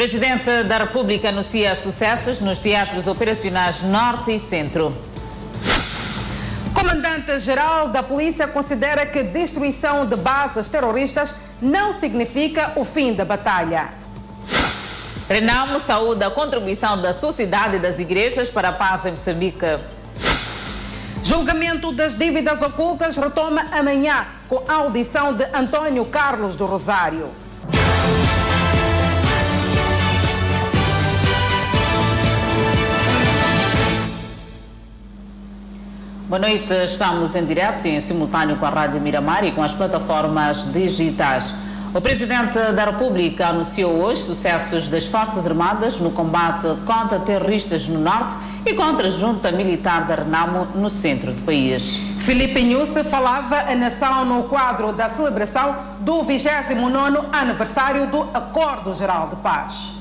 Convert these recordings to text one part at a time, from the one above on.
Presidente da República anuncia sucessos nos teatros operacionais Norte e Centro. Comandante-Geral da Polícia considera que destruição de bases terroristas não significa o fim da batalha. Renamo saúda a contribuição da sociedade e das igrejas para a paz em Moçambique. Julgamento das dívidas ocultas retoma amanhã com a audição de Antônio Carlos do Rosário. Boa noite, estamos em direto e em simultâneo com a Rádio Miramar e com as plataformas digitais. O Presidente da República anunciou hoje sucessos das Forças Armadas no combate contra terroristas no Norte e contra a junta militar da Renamo no centro do país. Felipe Nhusse falava a nação no quadro da celebração do 29º aniversário do Acordo Geral de Paz.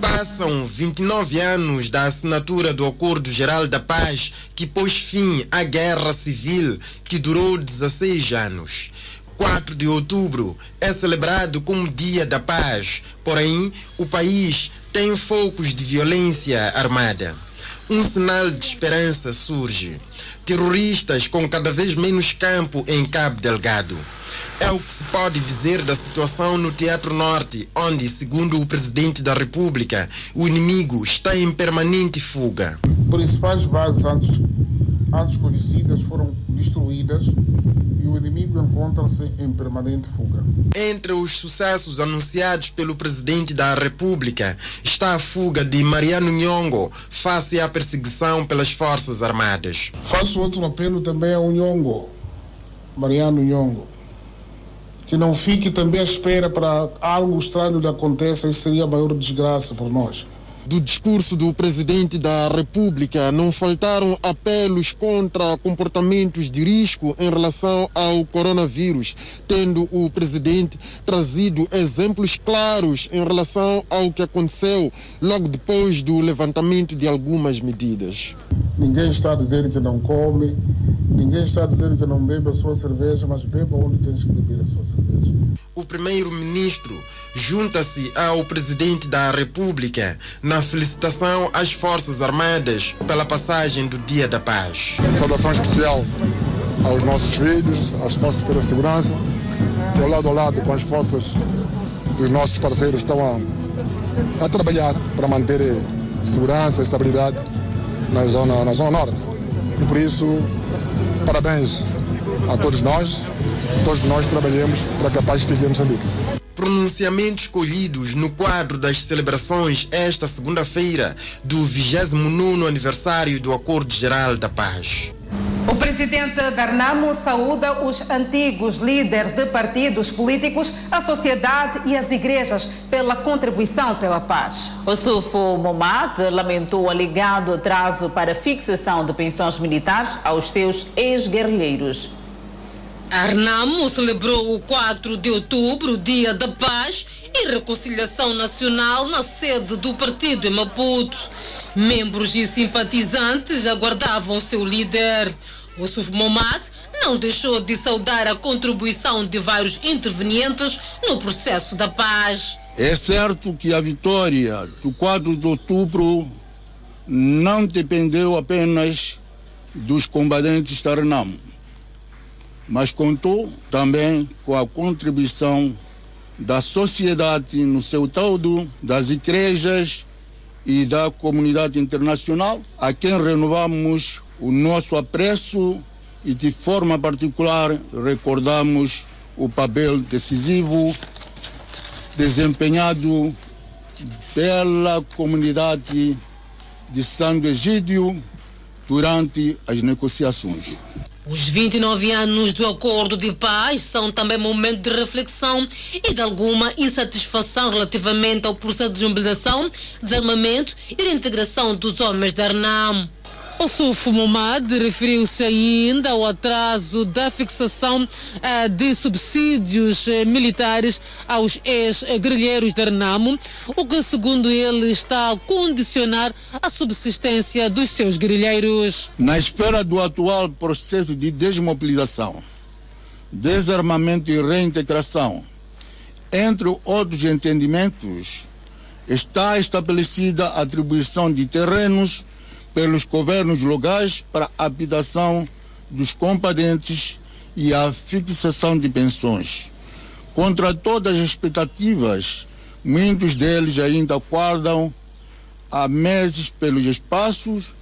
Passam 29 anos da assinatura do Acordo Geral da Paz que pôs fim à guerra civil que durou 16 anos. 4 de outubro é celebrado como Dia da Paz, porém, o país tem focos de violência armada. Um sinal de esperança surge. Terroristas com cada vez menos campo em Cabo Delgado. É o que se pode dizer da situação no Teatro Norte, onde, segundo o Presidente da República, o inimigo está em permanente fuga. Principais bases antes, antes conhecidas foram destruídas e o inimigo encontra-se em permanente fuga. Entre os sucessos anunciados pelo Presidente da República está a fuga de Mariano Nhongo face à perseguição pelas Forças Armadas. Faço outro apelo também ao Nhongo, Mariano Nhongo, que não fique também à espera para algo estranho lhe aconteça, isso seria a maior desgraça por nós do discurso do presidente da República, não faltaram apelos contra comportamentos de risco em relação ao coronavírus, tendo o presidente trazido exemplos claros em relação ao que aconteceu logo depois do levantamento de algumas medidas. Ninguém está a dizer que não come, ninguém está a dizer que não bebe a sua cerveja, mas beba onde tens que beber a sua cerveja. O primeiro-ministro junta-se ao presidente da República na felicitação às Forças Armadas pela passagem do Dia da Paz. Saudação especial aos nossos filhos, às Forças de Segurança, que ao lado a lado com as forças dos nossos parceiros estão a, a trabalhar para manter segurança e estabilidade na zona, na zona norte. E por isso, parabéns a todos nós, todos nós trabalhemos para que a paz fique em Moçambique pronunciamentos escolhidos no quadro das celebrações esta segunda-feira do 29 aniversário do Acordo Geral da Paz. O presidente Darnamo saúda os antigos líderes de partidos políticos, a sociedade e as igrejas pela contribuição pela paz. O Sufo Momad lamentou o alegado atraso para fixação de pensões militares aos seus ex-guerrilheiros. Arnamo celebrou o 4 de outubro, Dia da Paz e Reconciliação Nacional, na sede do partido em Maputo. Membros e simpatizantes aguardavam seu líder. O Suf Momad não deixou de saudar a contribuição de vários intervenientes no processo da paz. É certo que a vitória do 4 de outubro não dependeu apenas dos combatentes da Renamo mas contou também com a contribuição da sociedade no seu todo, das igrejas e da comunidade internacional, a quem renovamos o nosso apreço e de forma particular recordamos o papel decisivo desempenhado pela comunidade de Santo Egídio durante as negociações. Os 29 anos do acordo de paz são também momento de reflexão e de alguma insatisfação relativamente ao processo de desmobilização, desarmamento e reintegração dos homens da RNAM. O Sufo Momad referiu-se ainda ao atraso da fixação uh, de subsídios uh, militares aos ex-guerrilheiros da Renamo, o que, segundo ele, está a condicionar a subsistência dos seus guerrilheiros. Na espera do atual processo de desmobilização, desarmamento e reintegração, entre outros entendimentos, está estabelecida a atribuição de terrenos pelos governos locais para a habitação dos compadentes e a fixação de pensões. Contra todas as expectativas, muitos deles ainda guardam há meses pelos espaços.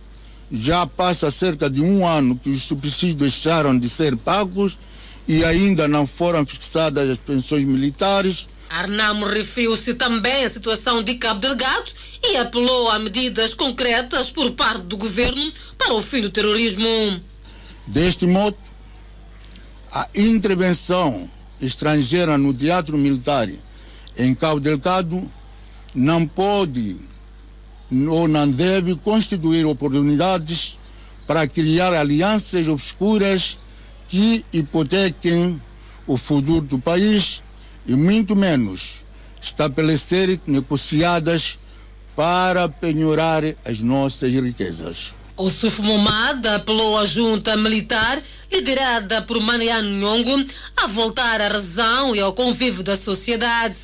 Já passa cerca de um ano que os subsídios deixaram de ser pagos e ainda não foram fixadas as pensões militares. Arnamo referiu-se também à situação de Cabo Delgado e apelou a medidas concretas por parte do governo para o fim do terrorismo. Deste modo, a intervenção estrangeira no teatro militar em Cabo Delgado não pode ou não deve constituir oportunidades para criar alianças obscuras que hipotequem o futuro do país e muito menos estabelecer negociadas para penhorar as nossas riquezas. O Suf Momad apelou à junta militar, liderada por Mariano Nhongo, a voltar à razão e ao convívio da sociedade.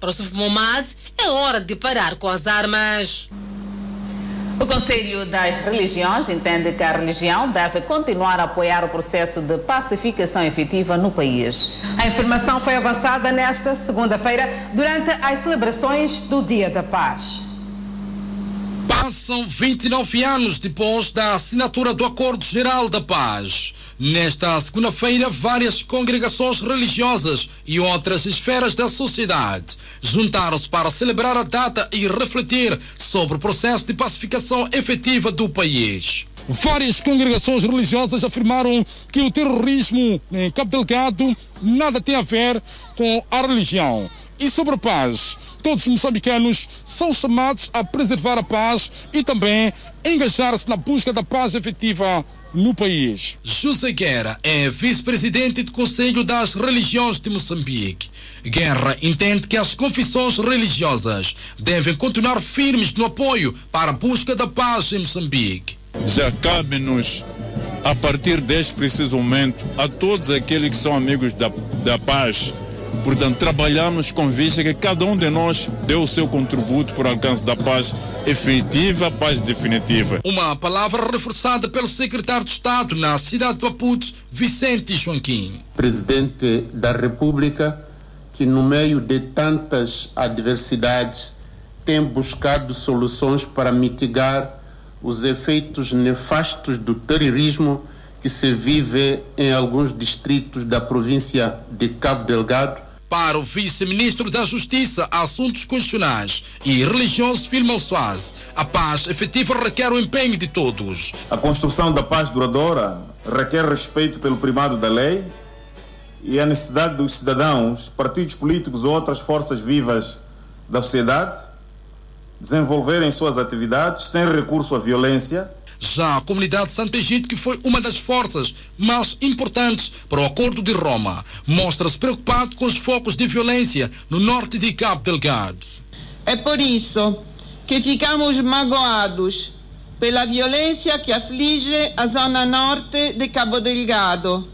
Para o Suf Momad, é hora de parar com as armas. O Conselho das Religiões entende que a religião deve continuar a apoiar o processo de pacificação efetiva no país. A informação foi avançada nesta segunda-feira durante as celebrações do Dia da Paz. Passam 29 anos depois da assinatura do Acordo Geral da Paz. Nesta segunda-feira, várias congregações religiosas e outras esferas da sociedade juntaram-se para celebrar a data e refletir sobre o processo de pacificação efetiva do país. Várias congregações religiosas afirmaram que o terrorismo em Cabo Delgado nada tem a ver com a religião. E sobre a paz, todos os moçambicanos são chamados a preservar a paz e também engajar-se na busca da paz efetiva no país. José Guerra é vice-presidente do Conselho das Religiões de Moçambique. Guerra entende que as confissões religiosas devem continuar firmes no apoio para a busca da paz em Moçambique. Já cabe-nos, a partir deste preciso momento, a todos aqueles que são amigos da, da paz, Portanto, trabalhamos com vista que cada um de nós deu o seu contributo para o alcance da paz efetiva, paz definitiva. Uma palavra reforçada pelo secretário de Estado na cidade de Maputo, Vicente Joaquim. Presidente da República, que no meio de tantas adversidades tem buscado soluções para mitigar os efeitos nefastos do terrorismo que se vive em alguns distritos da província de Cabo Delgado. Para o vice-ministro da Justiça, Assuntos Constitucionais e Religioso Filmo Soares, a paz efetiva requer o empenho de todos. A construção da paz duradoura requer respeito pelo primado da lei e a necessidade dos cidadãos, partidos políticos ou outras forças vivas da sociedade desenvolverem suas atividades sem recurso à violência já a comunidade Santo Egito, que foi uma das forças mais importantes para o Acordo de Roma, mostra-se preocupado com os focos de violência no norte de Cabo Delgado. É por isso que ficamos magoados pela violência que aflige a zona norte de Cabo Delgado,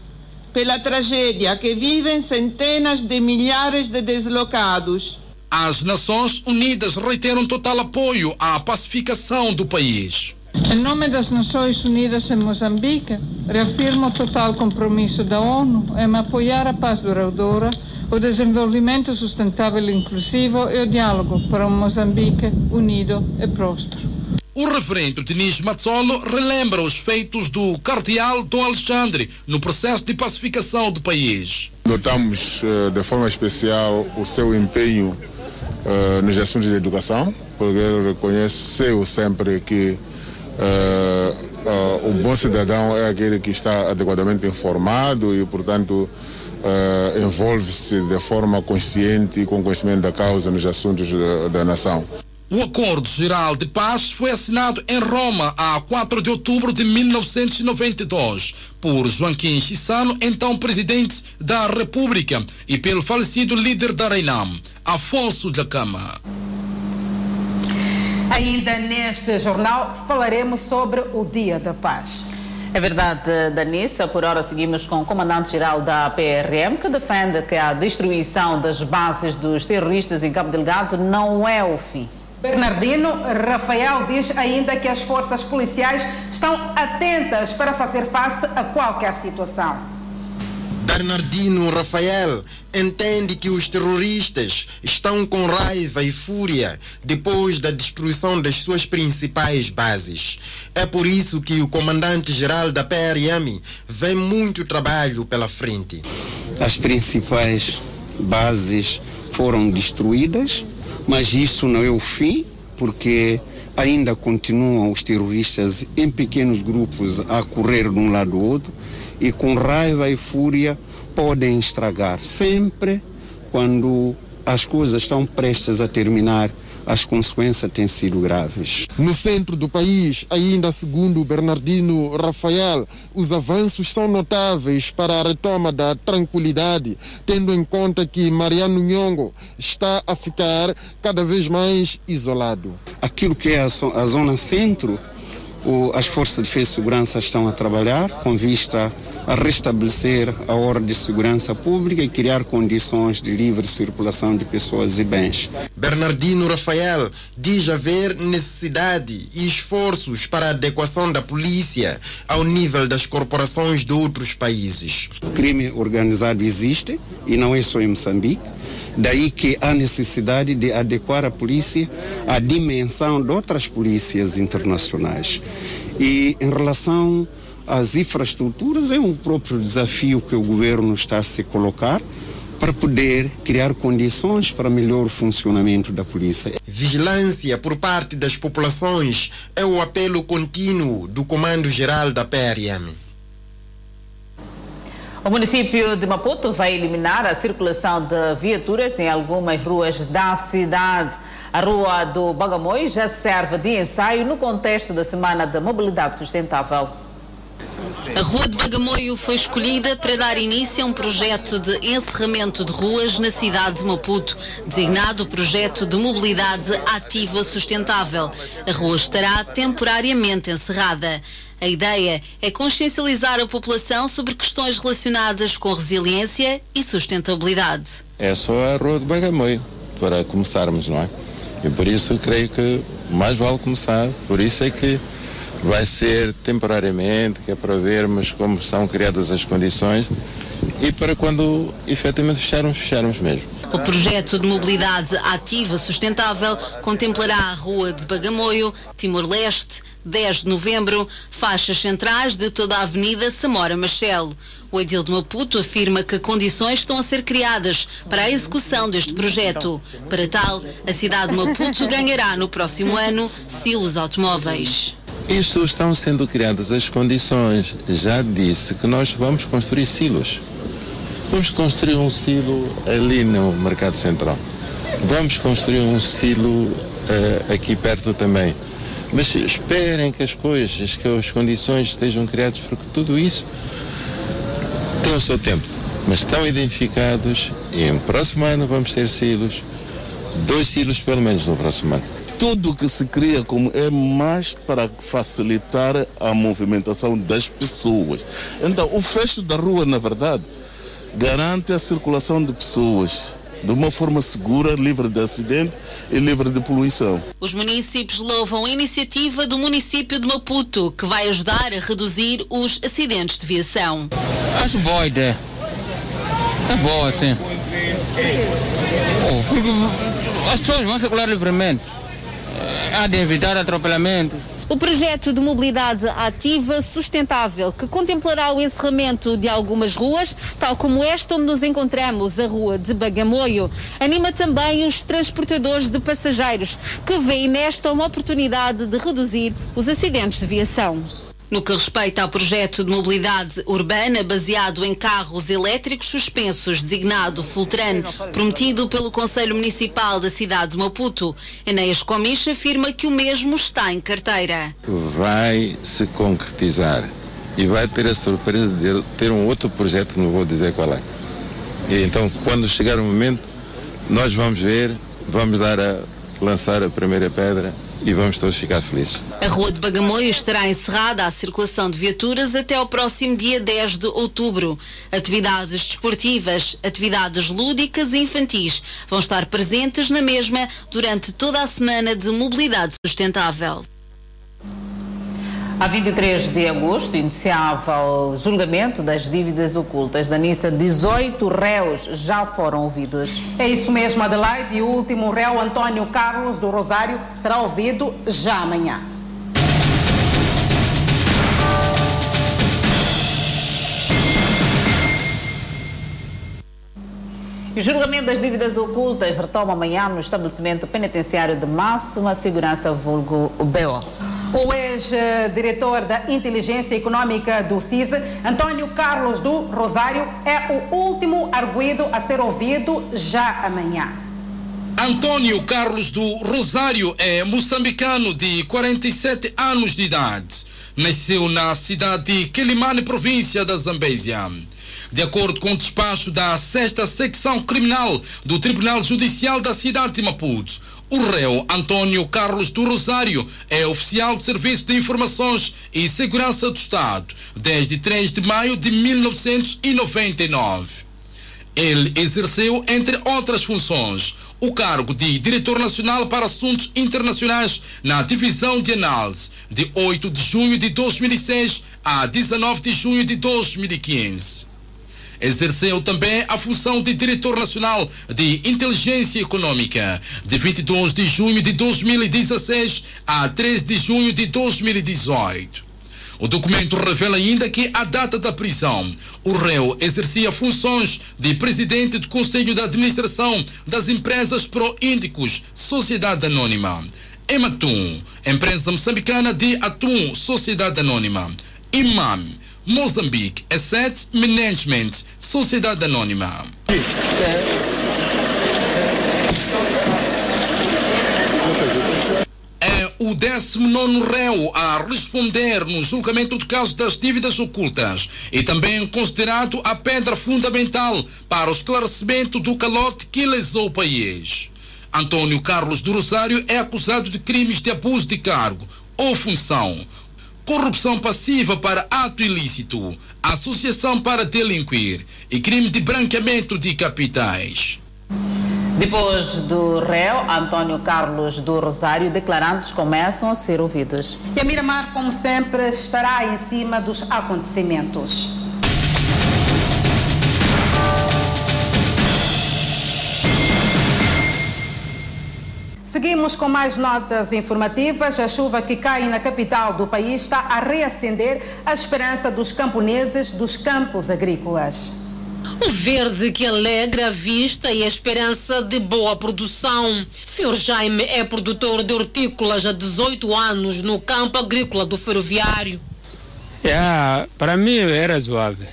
pela tragédia que vivem centenas de milhares de deslocados. As Nações Unidas reiteram total apoio à pacificação do país. Em nome das Nações Unidas em Moçambique, reafirmo o total compromisso da ONU em apoiar a paz duradoura, o desenvolvimento sustentável e inclusivo e o diálogo para um Moçambique unido e próspero. O reverendo Diniz Mazzolo relembra os feitos do cardeal Dom Alexandre no processo de pacificação do país. Notamos eh, de forma especial o seu empenho uh, nos assuntos de educação, porque ele reconheceu sempre que Uh, uh, o bom cidadão é aquele que está adequadamente informado e, portanto, uh, envolve-se de forma consciente e com conhecimento da causa nos assuntos da, da nação. O Acordo Geral de Paz foi assinado em Roma a 4 de outubro de 1992 por Joaquim Chissano, então presidente da República, e pelo falecido líder da Reinam, Afonso da Cama. Ainda neste jornal falaremos sobre o Dia da Paz. É verdade, Danissa. Por hora seguimos com o comandante-geral da PRM, que defende que a destruição das bases dos terroristas em Cabo Delgado não é o fim. Bernardino Rafael diz ainda que as forças policiais estão atentas para fazer face a qualquer situação. Bernardino Rafael entende que os terroristas estão com raiva e fúria depois da destruição das suas principais bases. É por isso que o comandante-geral da PRM vê muito trabalho pela frente. As principais bases foram destruídas mas isso não é o fim, porque ainda continuam os terroristas em pequenos grupos a correr de um lado do outro e com raiva e fúria podem estragar. Sempre quando as coisas estão prestes a terminar, as consequências têm sido graves. No centro do país, ainda segundo Bernardino Rafael, os avanços são notáveis para a retoma da tranquilidade, tendo em conta que Mariano Nhongo está a ficar cada vez mais isolado. Aquilo que é a, zona centro, as forças de defesa e segurança estão a trabalhar com vista a restabelecer a ordem de segurança pública e criar condições de livre circulação de pessoas e bens. Bernardino Rafael diz haver necessidade e esforços para a adequação da polícia ao nível das corporações de outros países. O crime organizado existe e não é só em Moçambique. Daí que há necessidade de adequar a polícia à dimensão de outras polícias internacionais. E em relação as infraestruturas é um próprio desafio que o governo está a se colocar para poder criar condições para melhor funcionamento da polícia. Vigilância por parte das populações é o apelo contínuo do Comando-Geral da PRM. O município de Maputo vai eliminar a circulação de viaturas em algumas ruas da cidade. A Rua do Bagamoio já serve de ensaio no contexto da Semana da Mobilidade Sustentável. A Rua de Bagamoio foi escolhida para dar início a um projeto de encerramento de ruas na cidade de Maputo, designado Projeto de Mobilidade Ativa Sustentável. A rua estará temporariamente encerrada. A ideia é consciencializar a população sobre questões relacionadas com resiliência e sustentabilidade. É só a Rua de Bagamoio para começarmos, não é? E por isso creio que mais vale começar. Por isso é que vai ser temporariamente, que é para vermos como são criadas as condições e para quando efetivamente fecharmos, fecharmos mesmo. O projeto de mobilidade ativa sustentável contemplará a Rua de Bagamoio, Timor-Leste, 10 de novembro, faixas centrais de toda a Avenida Samora Machel. O Edil de Maputo afirma que condições estão a ser criadas para a execução deste projeto. Para tal, a cidade de Maputo ganhará no próximo ano silos automóveis. Isto estão sendo criadas as condições. Já disse que nós vamos construir silos. Vamos construir um silo ali no Mercado Central. Vamos construir um silo uh, aqui perto também. Mas esperem que as coisas, que as condições estejam criadas, porque tudo isso tem o seu tempo. Mas estão identificados e no próximo ano vamos ter silos, dois silos pelo menos no próximo ano tudo que se cria como é mais para facilitar a movimentação das pessoas. Então, o fecho da rua, na verdade, garante a circulação de pessoas de uma forma segura, livre de acidente e livre de poluição. Os municípios louvam a iniciativa do município de Maputo, que vai ajudar a reduzir os acidentes de viação. Acho boa ideia. É boa, sim. Porque as pessoas vão circular livremente há de evitar atropelamentos. O projeto de mobilidade ativa sustentável, que contemplará o encerramento de algumas ruas, tal como esta onde nos encontramos, a Rua de Bagamoio, anima também os transportadores de passageiros, que veem nesta uma oportunidade de reduzir os acidentes de viação. No que respeita ao projeto de mobilidade urbana baseado em carros elétricos suspensos, designado Fultran, prometido pelo Conselho Municipal da cidade de Maputo, Enéas Comicha afirma que o mesmo está em carteira. Vai se concretizar e vai ter a surpresa de ter um outro projeto, não vou dizer qual é. E então, quando chegar o momento, nós vamos ver, vamos dar a lançar a primeira pedra e vamos todos ficar felizes. A Rua de Bagamoio estará encerrada à circulação de viaturas até ao próximo dia 10 de outubro. Atividades desportivas, atividades lúdicas e infantis vão estar presentes na mesma durante toda a semana de mobilidade sustentável. A 23 de agosto iniciava o julgamento das dívidas ocultas da NISA. 18 réus já foram ouvidos. É isso mesmo, Adelaide. E o último réu, Antônio Carlos do Rosário, será ouvido já amanhã. O julgamento das dívidas ocultas retoma amanhã no estabelecimento penitenciário de máxima segurança vulgo BO. O ex-diretor da Inteligência Econômica do CISE, Antônio Carlos do Rosário, é o último arguído a ser ouvido já amanhã. Antônio Carlos do Rosário é moçambicano de 47 anos de idade. Nasceu na cidade de Quelimane, província da Zambésia. De acordo com o despacho da sexta secção criminal do Tribunal Judicial da cidade de Maputo, o réu Antônio Carlos do Rosário é oficial de Serviço de Informações e Segurança do Estado desde 3 de maio de 1999. Ele exerceu, entre outras funções, o cargo de Diretor Nacional para Assuntos Internacionais na Divisão de Análise, de 8 de junho de 2006 a 19 de junho de 2015. Exerceu também a função de Diretor Nacional de Inteligência Econômica, de 22 de junho de 2016 a 3 de junho de 2018. O documento revela ainda que, à data da prisão, o réu exercia funções de presidente do Conselho de Administração das Empresas Proíndicos Sociedade Anônima, Ematum, empresa moçambicana de Atum Sociedade Anônima, Imam, Moçambique Asset Management Sociedade Anônima. É o 19 réu a responder no julgamento do caso das dívidas ocultas e também considerado a pedra fundamental para o esclarecimento do calote que lesou o país. Antônio Carlos do Rosário é acusado de crimes de abuso de cargo ou função, corrupção passiva para ato ilícito, associação para delinquir e crime de branqueamento de capitais. Depois do réu, Antônio Carlos do Rosário, declarantes começam a ser ouvidos. E a Miramar, como sempre, estará em cima dos acontecimentos. Seguimos com mais notas informativas. A chuva que cai na capital do país está a reacender a esperança dos camponeses dos campos agrícolas. O verde que alegra a vista e a esperança de boa produção. Sr. Jaime é produtor de hortícolas há 18 anos no campo agrícola do ferroviário. É, para mim é razoável.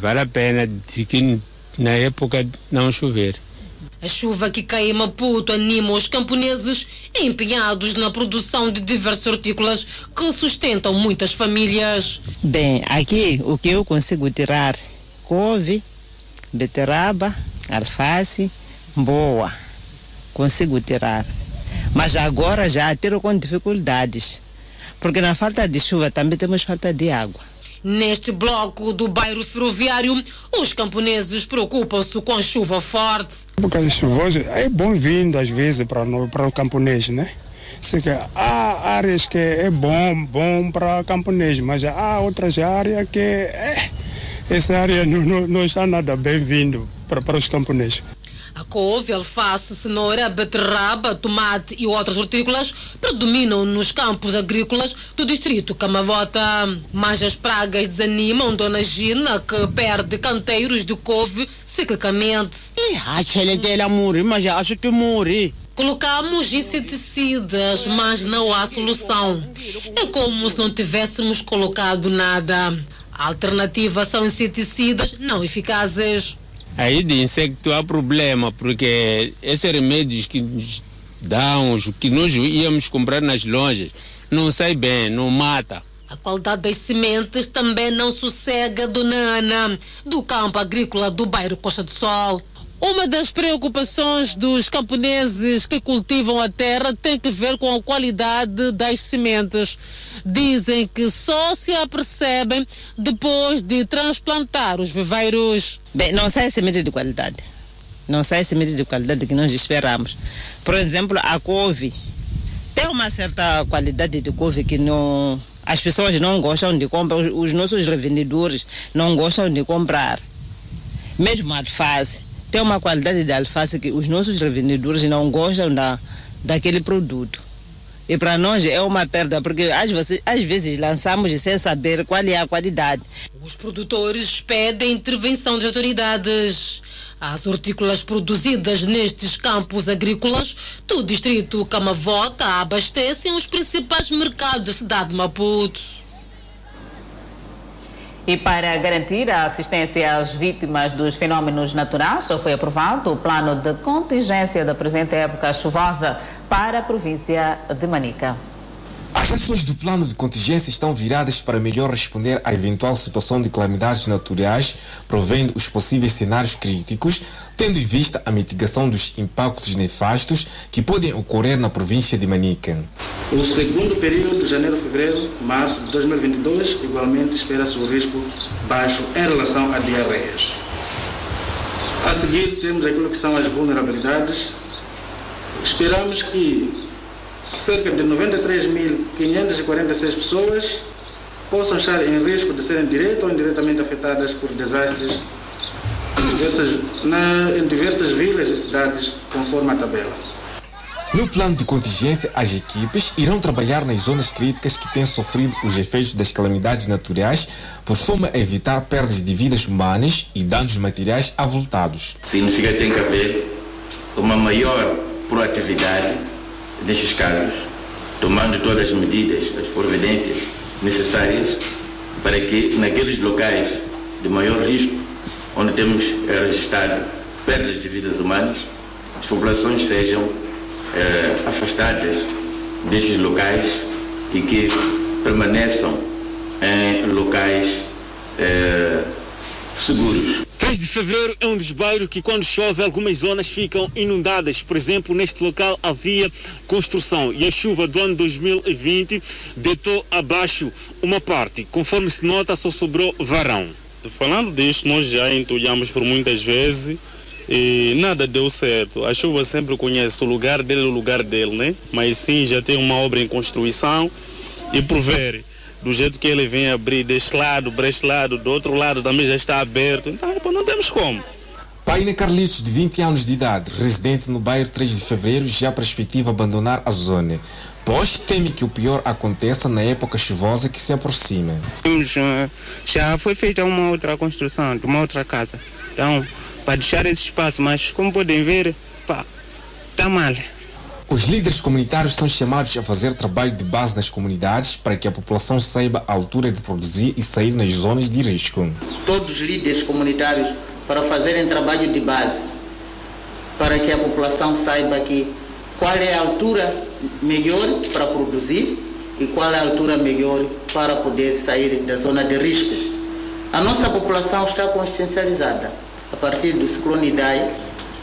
Vale a pena de que na época não chover. A chuva que cai em Maputo anima os camponeses empenhados na produção de diversas hortícolas que sustentam muitas famílias. Bem, aqui o que eu consigo tirar? Couve, beterraba, alface, boa. Consigo tirar. Mas agora já tiro com dificuldades. Porque na falta de chuva também temos falta de água. Neste bloco do bairro ferroviário, os camponeses preocupam-se com chuva forte. Época chuvosa é bom-vindo às vezes para, para o camponês, né? Sei que há áreas que é bom, bom para camponês, mas há outras áreas que é, essa área não, não, não está nada bem-vindo para, para os camponeses. A couve, alface, cenoura, beterraba, tomate e outras hortícolas predominam nos campos agrícolas do distrito Camavota. Mas as pragas desanimam Dona Gina, que perde canteiros de couve ciclicamente. Acho que ela morre, mas acho que morre. Colocamos inseticidas, mas não há solução. É como se não tivéssemos colocado nada. A alternativa são inseticidas não eficazes. Aí de insecto há problema, porque esses remédios que dão, que nós íamos comprar nas lojas, não sai bem, não mata. A qualidade das sementes também não sossega Dona Ana, do campo agrícola do bairro Costa do Sol. Uma das preocupações dos camponeses que cultivam a terra tem que ver com a qualidade das sementes. Dizem que só se apercebem depois de transplantar os viveiros. Bem, não sai semente de qualidade. Não sai semente de qualidade que nós esperamos. Por exemplo, a couve. Tem uma certa qualidade de couve que não, as pessoas não gostam de comprar, os, os nossos revendedores não gostam de comprar. Mesmo a alface. Tem uma qualidade de alface que os nossos revendedores não gostam da, daquele produto. E para nós é uma perda, porque às vezes, às vezes lançamos sem saber qual é a qualidade. Os produtores pedem intervenção de autoridades. As hortícolas produzidas nestes campos agrícolas do distrito Camavota abastecem os principais mercados da cidade de Maputo. E para garantir a assistência às vítimas dos fenômenos naturais, foi aprovado o plano de contingência da presente época chuvosa para a província de Manica. As ações do plano de contingência estão viradas para melhor responder à eventual situação de calamidades naturais, provendo os possíveis cenários críticos, tendo em vista a mitigação dos impactos nefastos que podem ocorrer na província de Manica. O segundo período, janeiro-fevereiro, março de 2022, igualmente espera-se o risco baixo em relação a diarreias. A seguir, temos aquilo que são as vulnerabilidades. Esperamos que cerca de 93.546 pessoas possam estar em risco de serem direto ou indiretamente afetadas por desastres diversas, na, em diversas vilas e cidades, conforme a tabela. No plano de contingência, as equipes irão trabalhar nas zonas críticas que têm sofrido os efeitos das calamidades naturais, por forma a evitar perdas de vidas humanas e danos materiais avultados. Significa que tem que haver uma maior proatividade destes casos, tomando todas as medidas, as providências necessárias para que naqueles locais de maior risco, onde temos registrado perdas de vidas humanas, as populações sejam eh, afastadas destes locais e que permaneçam em locais eh, seguros. 3 de fevereiro é um dos que, quando chove, algumas zonas ficam inundadas. Por exemplo, neste local havia construção e a chuva do ano 2020 deitou abaixo uma parte. Conforme se nota, só sobrou varão. Falando disto, nós já entulhamos por muitas vezes e nada deu certo. A chuva sempre conhece o lugar dele, o lugar dele, né? Mas sim, já tem uma obra em construção e por ver do jeito que ele vem abrir deste lado para este lado, do outro lado também já está aberto. Então, não temos como. Paine Carlitos, de 20 anos de idade, residente no bairro 3 de Fevereiro, já perspectiva abandonar a zona, pois teme que o pior aconteça na época chuvosa que se aproxima. Já foi feita uma outra construção de uma outra casa. Então, para deixar esse espaço, mas como podem ver, pá, está mal. Os líderes comunitários são chamados a fazer trabalho de base nas comunidades para que a população saiba a altura de produzir e sair nas zonas de risco. Todos os líderes comunitários para fazerem trabalho de base, para que a população saiba que qual é a altura melhor para produzir e qual é a altura melhor para poder sair da zona de risco. A nossa população está consciencializada. A partir do ciclone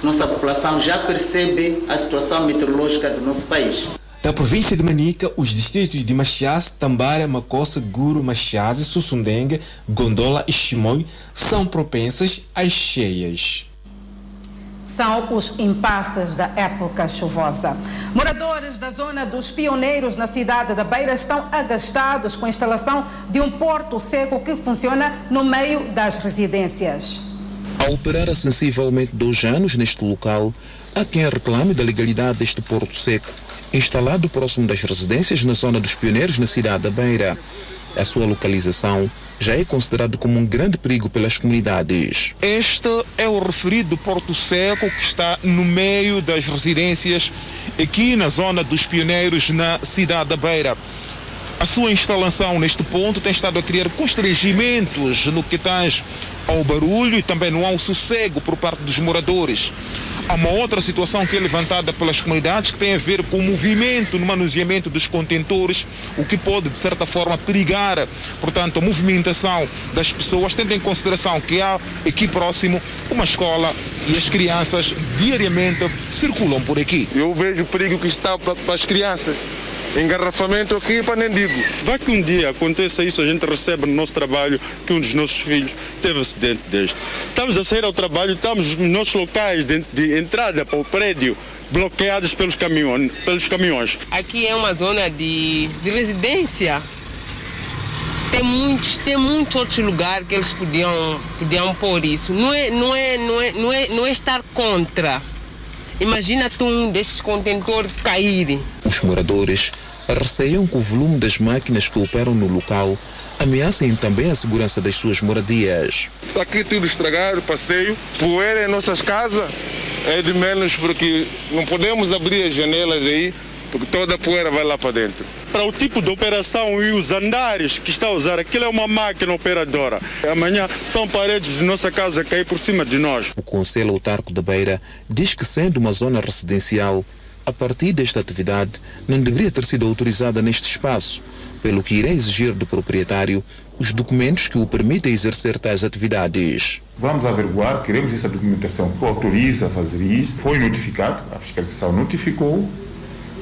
nossa população já percebe a situação meteorológica do nosso país. Da província de Manica, os distritos de Machias, Tambara, Macossa, Guru, Machias, Sussundenga, Gondola e Chimoio são propensas às cheias são os impasses da época chuvosa. Moradores da zona dos pioneiros na cidade da Beira estão agastados com a instalação de um porto seco que funciona no meio das residências. A operar há sensivelmente dois anos neste local, há quem reclame da legalidade deste porto seco, instalado próximo das residências na zona dos pioneiros na cidade da Beira. A sua localização já é considerado como um grande perigo pelas comunidades. Este é o referido Porto Seco que está no meio das residências aqui na zona dos pioneiros na cidade da Beira. A sua instalação neste ponto tem estado a criar constrangimentos no que tange ao barulho e também não há um sossego por parte dos moradores. Há uma outra situação que é levantada pelas comunidades que tem a ver com o movimento no manuseamento dos contentores, o que pode, de certa forma, perigar, portanto, a movimentação das pessoas, tendo em consideração que há aqui próximo uma escola e as crianças diariamente circulam por aqui. Eu vejo o perigo que está para as crianças engarrafamento aqui para nem digo. Vai que um dia aconteça isso, a gente recebe no nosso trabalho que um dos nossos filhos teve acidente deste. Estamos a sair ao trabalho, estamos nos nossos locais de, de entrada para o prédio bloqueados pelos caminhões, pelos caminhões. Aqui é uma zona de, de residência. Tem muitos, tem muitos outros lugares que eles podiam, podiam pôr isso. Não é, não é, não é, não é, não é estar contra. Imagina tu um desses contentores cair. Os moradores receiam que o volume das máquinas que operam no local ameacem também a segurança das suas moradias. Está aqui tudo estragado, passeio, poeira em nossas casas é de menos porque não podemos abrir as janelas aí, porque toda a poeira vai lá para dentro. Para o tipo de operação e os andares que está a usar, aquilo é uma máquina operadora. Amanhã são paredes de nossa casa cair por cima de nós. O Conselho Autarco da Beira diz que sendo uma zona residencial, a partir desta atividade não deveria ter sido autorizada neste espaço, pelo que irá exigir do proprietário os documentos que o permitem exercer tais atividades. Vamos averiguar, queremos essa documentação que autoriza a fazer isso. Foi notificado, a fiscalização notificou,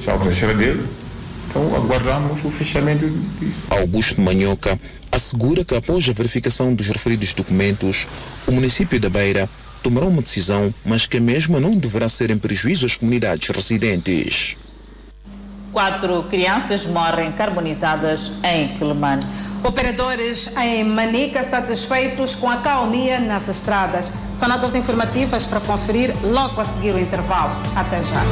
já o cheira dele. Então aguardamos o fechamento disso. Augusto Manhoca assegura que após a verificação dos referidos documentos, o município da Beira tomará uma decisão, mas que a mesma não deverá ser em prejuízo às comunidades residentes. Quatro crianças morrem carbonizadas em Quelimane. Operadores em Manica satisfeitos com a calmia nas estradas. São notas informativas para conferir logo a seguir o intervalo. Até já.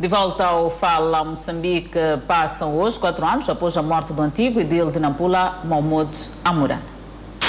De volta ao Fala Moçambique, passam hoje quatro anos após a morte do antigo edil de Nampula, Mahmoud Amurana.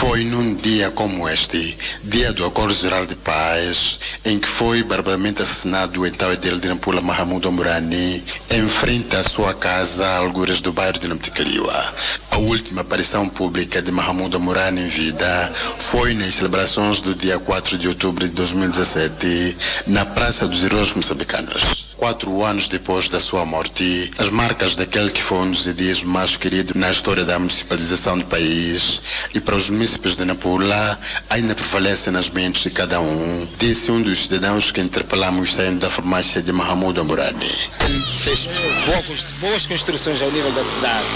Foi num dia como este, dia do Acordo Geral de Paz, em que foi barbaramente assassinado o então edil de Nampula Mahamudu Amurani, em frente à sua casa, a algures do bairro de Namtikaliwa. A última aparição pública de Mahamudu Amurani em vida foi nas celebrações do dia 4 de outubro de 2017, na Praça dos Heróis Moçambicanos. Quatro anos depois da sua morte, as marcas daquele que foi um dos edis mais queridos na história da municipalização do país e para os municípios de Nampula ainda prevalecem nas mentes de cada um, disse um dos cidadãos que interpelamos saindo da farmácia de Mahamudu Amurani. Ele fez boas construções ao nível da cidade.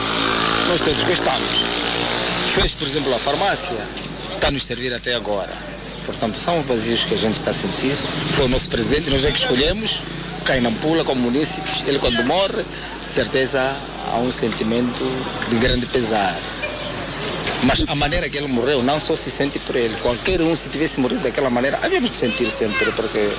Nós todos gostamos. Fez, por exemplo, a farmácia, está nos servir até agora. Portanto, são vazios que a gente está a sentir. Foi o nosso presidente, nós é que escolhemos. Cai Nampula como munícipes. Ele, quando morre, de certeza há um sentimento de grande pesar. Mas a maneira que ele morreu não só se sente por ele. Qualquer um, se tivesse morrido daquela maneira, havíamos de sentir sempre, porque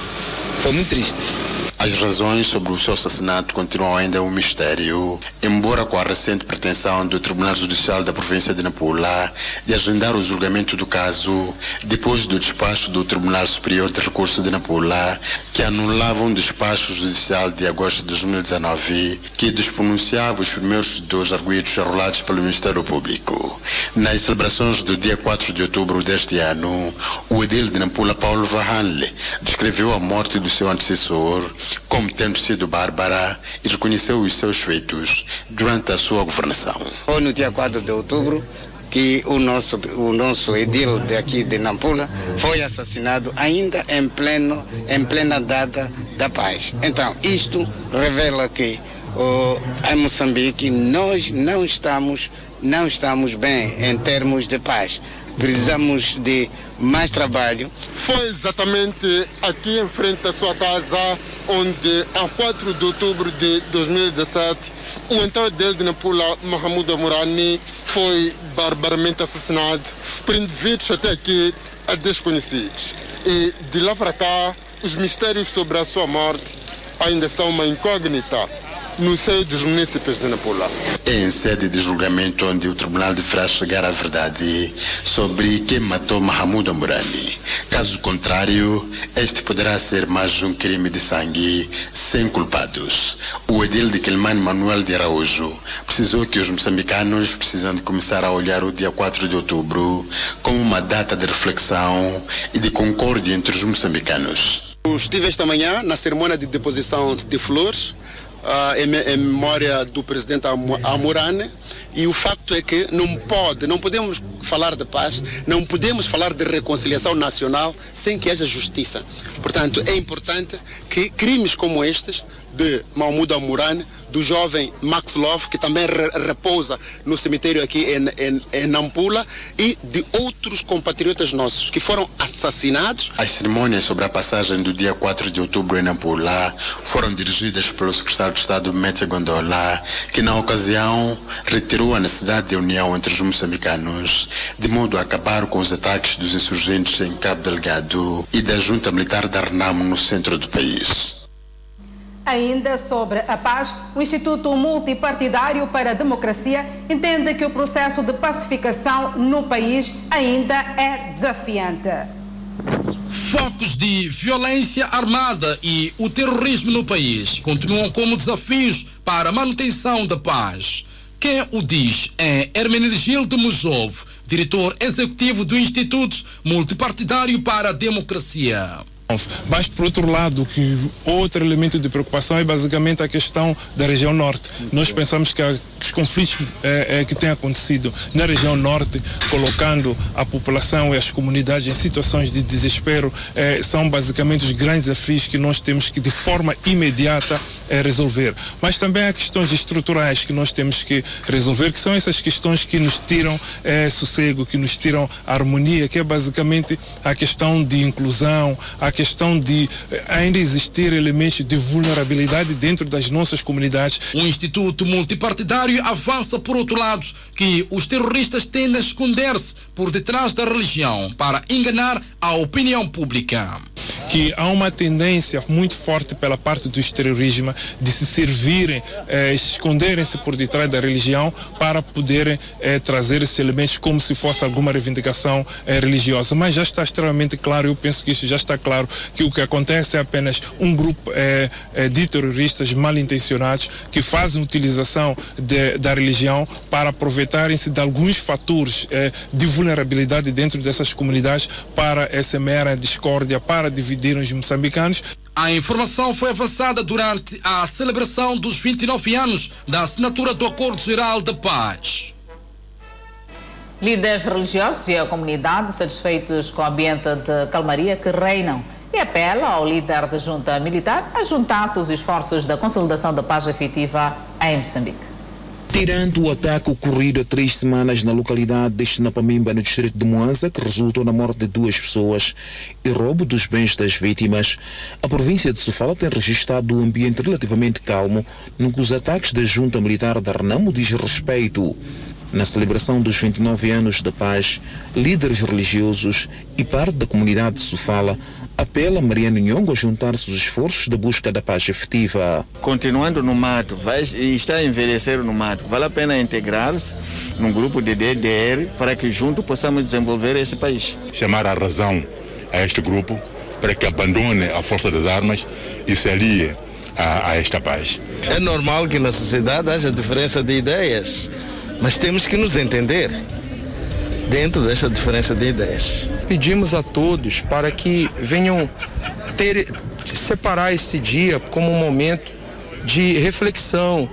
foi muito triste. As razões sobre o seu assassinato continuam ainda um mistério, embora com a recente pretensão do Tribunal Judicial da província de Nampula de agendar o julgamento do caso depois do despacho do Tribunal Superior de Recurso de Nampula, que anulava um despacho judicial de agosto de 2019 que despronunciava os primeiros dois arguidos arrolados pelo Ministério Público. Nas celebrações do dia 4 de outubro deste ano, o edil de Nampula, Paulo Vahanle, descreveu a morte do seu antecessor como tendo sido bárbara e reconheceu os seus feitos durante a sua governação. Foi no dia 4 de outubro que o nosso, o nosso edil daqui de Nampula foi assassinado ainda em, pleno, em plena data da paz. Então, isto revela que oh, em Moçambique nós não estamos, não estamos bem em termos de paz. Precisamos de mais trabalho. Foi exatamente aqui em frente à sua casa onde, a 4 de outubro de 2017, o então edil de Nampula, Mahamudu Amurani, foi barbaramente assassinado por indivíduos até aqui desconhecidos. E de lá para cá, os mistérios sobre a sua morte ainda são uma incógnita. No seio dos municípios de Nampula. Em sede de julgamento onde o tribunal deverá chegar à verdade sobre quem matou Mahamudo Amurani. Caso contrário, este poderá ser mais um crime de sangue sem culpados. O edil de Quelman Manuel de Araújo precisou que os moçambicanos precisam de começar a olhar o dia 4 de outubro como uma data de reflexão e de concórdia entre os moçambicanos. Estive esta manhã na cerimônia de deposição de flores em, em, memória do presidente Amurane e o facto é que não pode, não podemos falar de paz, não podemos falar de reconciliação nacional sem que haja justiça. Portanto, é importante que crimes como estes de Mahmoud Amurane do jovem Max Love, que também re repousa no cemitério aqui em, em, em, Nampula, e de outros compatriotas nossos que foram assassinados. As cerimônias sobre a passagem do dia 4 de outubro em Nampula foram dirigidas pelo secretário de Estado Mete Gondola, que na ocasião reiterou a necessidade de união entre os moçambicanos, de modo a acabar com os ataques dos insurgentes em Cabo Delgado e da junta militar da Renamo no centro do país. Ainda sobre a paz, o Instituto Multipartidário para a Democracia entende que o processo de pacificação no país ainda é desafiante. Focos de violência armada e o terrorismo no país continuam como desafios para a manutenção da paz. Quem o diz é Hermenegildo Mujov, diretor executivo do Instituto Multipartidário para a Democracia. Mas, por outro lado, que outro elemento de preocupação é basicamente a questão da região norte. Nós pensamos que os conflitos é, é, que têm acontecido na região norte, colocando a população e as comunidades em situações de desespero, é, são basicamente os grandes desafios que nós temos que, de forma imediata, resolver. Mas também há questões estruturais que nós temos que resolver, que são essas questões que nos tiram sossego, que nos tiram harmonia, que é basicamente a questão de inclusão, a questão de eh, ainda existir elementos de vulnerabilidade dentro das nossas comunidades. O Instituto Multipartidário avança, por outro lado, que os terroristas tendem a esconder-se por detrás da religião para enganar a opinião pública. Que há uma tendência muito forte pela parte do exteriorismo de se servirem, eh, esconderem-se por detrás da religião para poderem eh, trazer esses elementos como se fosse alguma reivindicação eh, religiosa. Mas já está extremamente claro, eu penso que isso já está claro que o que acontece é apenas um grupo é, é, de terroristas mal intencionados que fazem utilização de, da religião para aproveitarem-se de alguns fatores é, de vulnerabilidade dentro dessas comunidades para semear a discórdia, para dividir os moçambicanos. A informação foi avançada durante a celebração dos 29 anos da assinatura do Acordo Geral de Paz. Líderes religiosos e a comunidade satisfeitos com o ambiente de calmaria que reinam e apela ao líder da junta militar a juntar-se aos esforços da consolidação da paz efetiva em Moçambique. Tirando o ataque ocorrido há três semanas na localidade de Xinapamimba, no distrito de Moanza, que resultou na morte de duas pessoas e roubo dos bens das vítimas, a província de Sofala tem registrado um ambiente relativamente calmo no que os ataques da junta militar da Renamo diz respeito. Na celebração dos 29 anos da paz, líderes religiosos e parte da comunidade de Sofala apela Mariano Nhongo a juntar-se aos esforços da busca da paz efetiva. Continuando no mato, vai, está a envelhecer no mato, vale a pena integrar-se num grupo de DDR para que junto possamos desenvolver esse país. Chamar a razão a este grupo para que abandone a força das armas e se alie a, a esta paz. É normal que na sociedade haja diferença de ideias, mas temos que nos entender dentro dessa diferença de ideias. Pedimos a todos para que venham ter, separar esse dia como um momento de reflexão,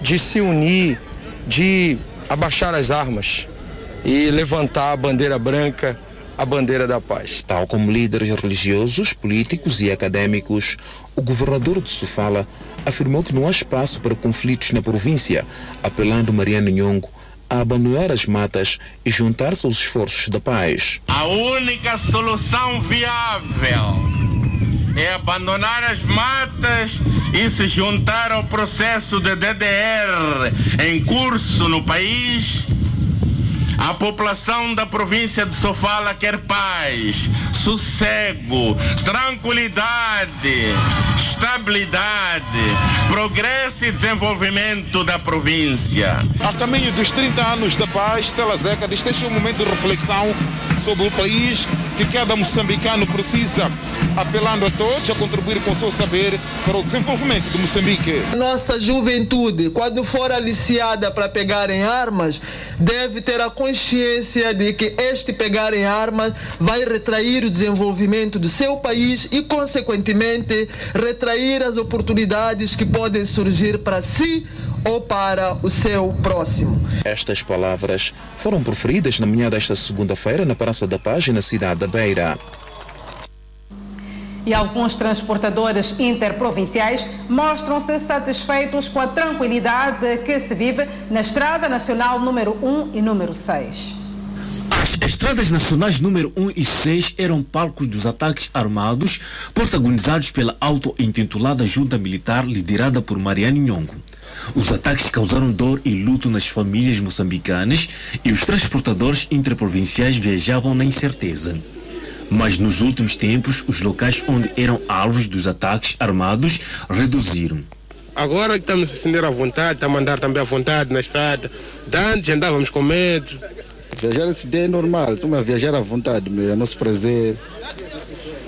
de se unir, de abaixar as armas e levantar a bandeira branca, a bandeira da paz. Tal como líderes religiosos, políticos e acadêmicos, o governador de Sofala afirmou que não há espaço para conflitos na província, apelando Mariano Nhongo a abandonar as matas e juntar-se aos esforços da paz. A única solução viável é abandonar as matas e se juntar ao processo de DDR em curso no país. A população da província de Sofala quer paz, sossego, tranquilidade, estabilidade, progresso e desenvolvimento da província. A caminho dos 30 anos da paz, Stella Zeca diz este é um momento de reflexão sobre o país que cada moçambicano precisa, apelando a todos a contribuir com o seu saber para o desenvolvimento de Moçambique. Nossa juventude, quando for aliciada para pegar em armas, deve ter a consciência de que este pegar em armas vai retrair o desenvolvimento do seu país e, consequentemente, retrair as oportunidades que podem surgir para si ou para o seu próximo. Estas palavras foram proferidas na manhã desta segunda-feira na Praça da Paz, na cidade da Beira. E alguns transportadores interprovinciais mostram-se satisfeitos com a tranquilidade que se vive na Estrada Nacional número 1 e número 6. As estradas nacionais número 1 e 6 eram palcos dos ataques armados protagonizados pela auto-intitulada junta militar liderada por Mariano Nhongo. Os ataques causaram dor e luto nas famílias moçambicanas e os transportadores interprovinciais viajavam na incerteza. Mas nos últimos tempos, os locais onde eram alvos dos ataques armados reduziram. Agora que estamos a acender à vontade, estamos a andar também à vontade na estrada. De antes andávamos com medo. Viajar esse dia é normal, estamos a viajar à vontade, meu, é nosso prazer.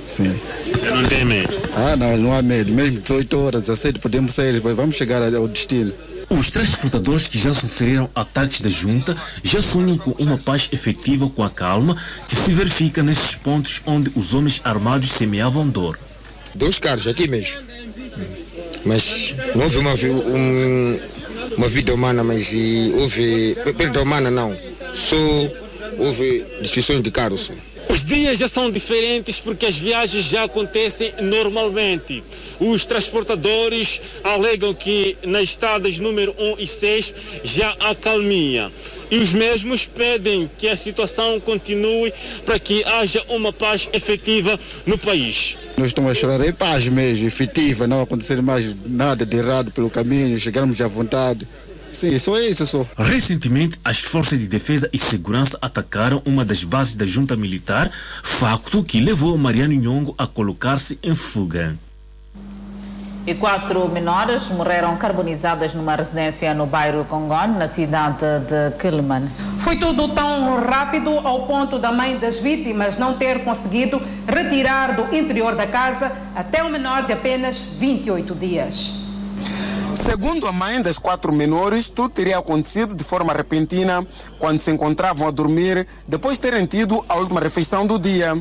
Sim. Você não tem medo? Ah, não, não há medo. Mesmo 18 horas, 17 podemos sair, vamos chegar ao destino. Os transportadores que já sofreram ataques da junta já sonham com uma paz efetiva com a calma que se verifica nesses pontos onde os homens armados semeavam dor. Dois carros aqui mesmo. Mas não houve uma, um- uma vida humana, mas e houve. Perda humana não. Só houve destruição de carros. Os dias já são diferentes porque as viagens já acontecem normalmente. Os transportadores alegam que nas estradas número 1 e 6 já há calminha. E os mesmos pedem que a situação continue para que haja uma paz efetiva no país. Nós estamos a chorar em paz mesmo, efetiva, não acontecer mais nada de errado pelo caminho, chegarmos à vontade. Sim, só isso, só. Recentemente, as forças de defesa e segurança atacaram uma das bases da junta militar, facto que levou Mariano Nhongo a colocar-se em fuga. E quatro menores morreram carbonizadas numa residência no bairro Congon, na cidade de Quilman. Foi tudo tão rápido ao ponto da mãe das vítimas não ter conseguido retirar do interior da casa até o menor de apenas 28 dias. Segundo a mãe das quatro menores, tudo teria acontecido de forma repentina quando se encontravam a dormir depois de terem tido a última refeição do dia.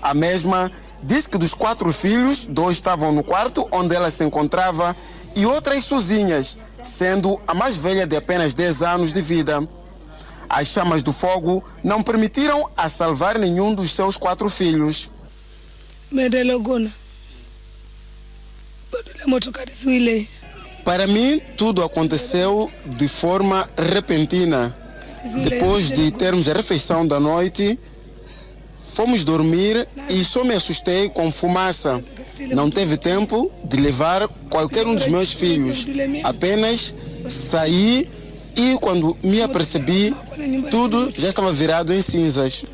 A mesma diz que dos quatro filhos, dois estavam no quarto onde ela se encontrava e outras sozinhas, sendo a mais velha de apenas 10 anos de vida. As chamas do fogo não permitiram a salvar nenhum dos seus quatro filhos. medelogona badala motokari ziwile Para mim, tudo aconteceu de forma repentina. Depois de termos a refeição da noite, fomos dormir e só me assustei com fumaça. Não teve tempo de levar qualquer um dos meus filhos. Apenas saí e quando me apercebi, tudo já estava virado em cinzas.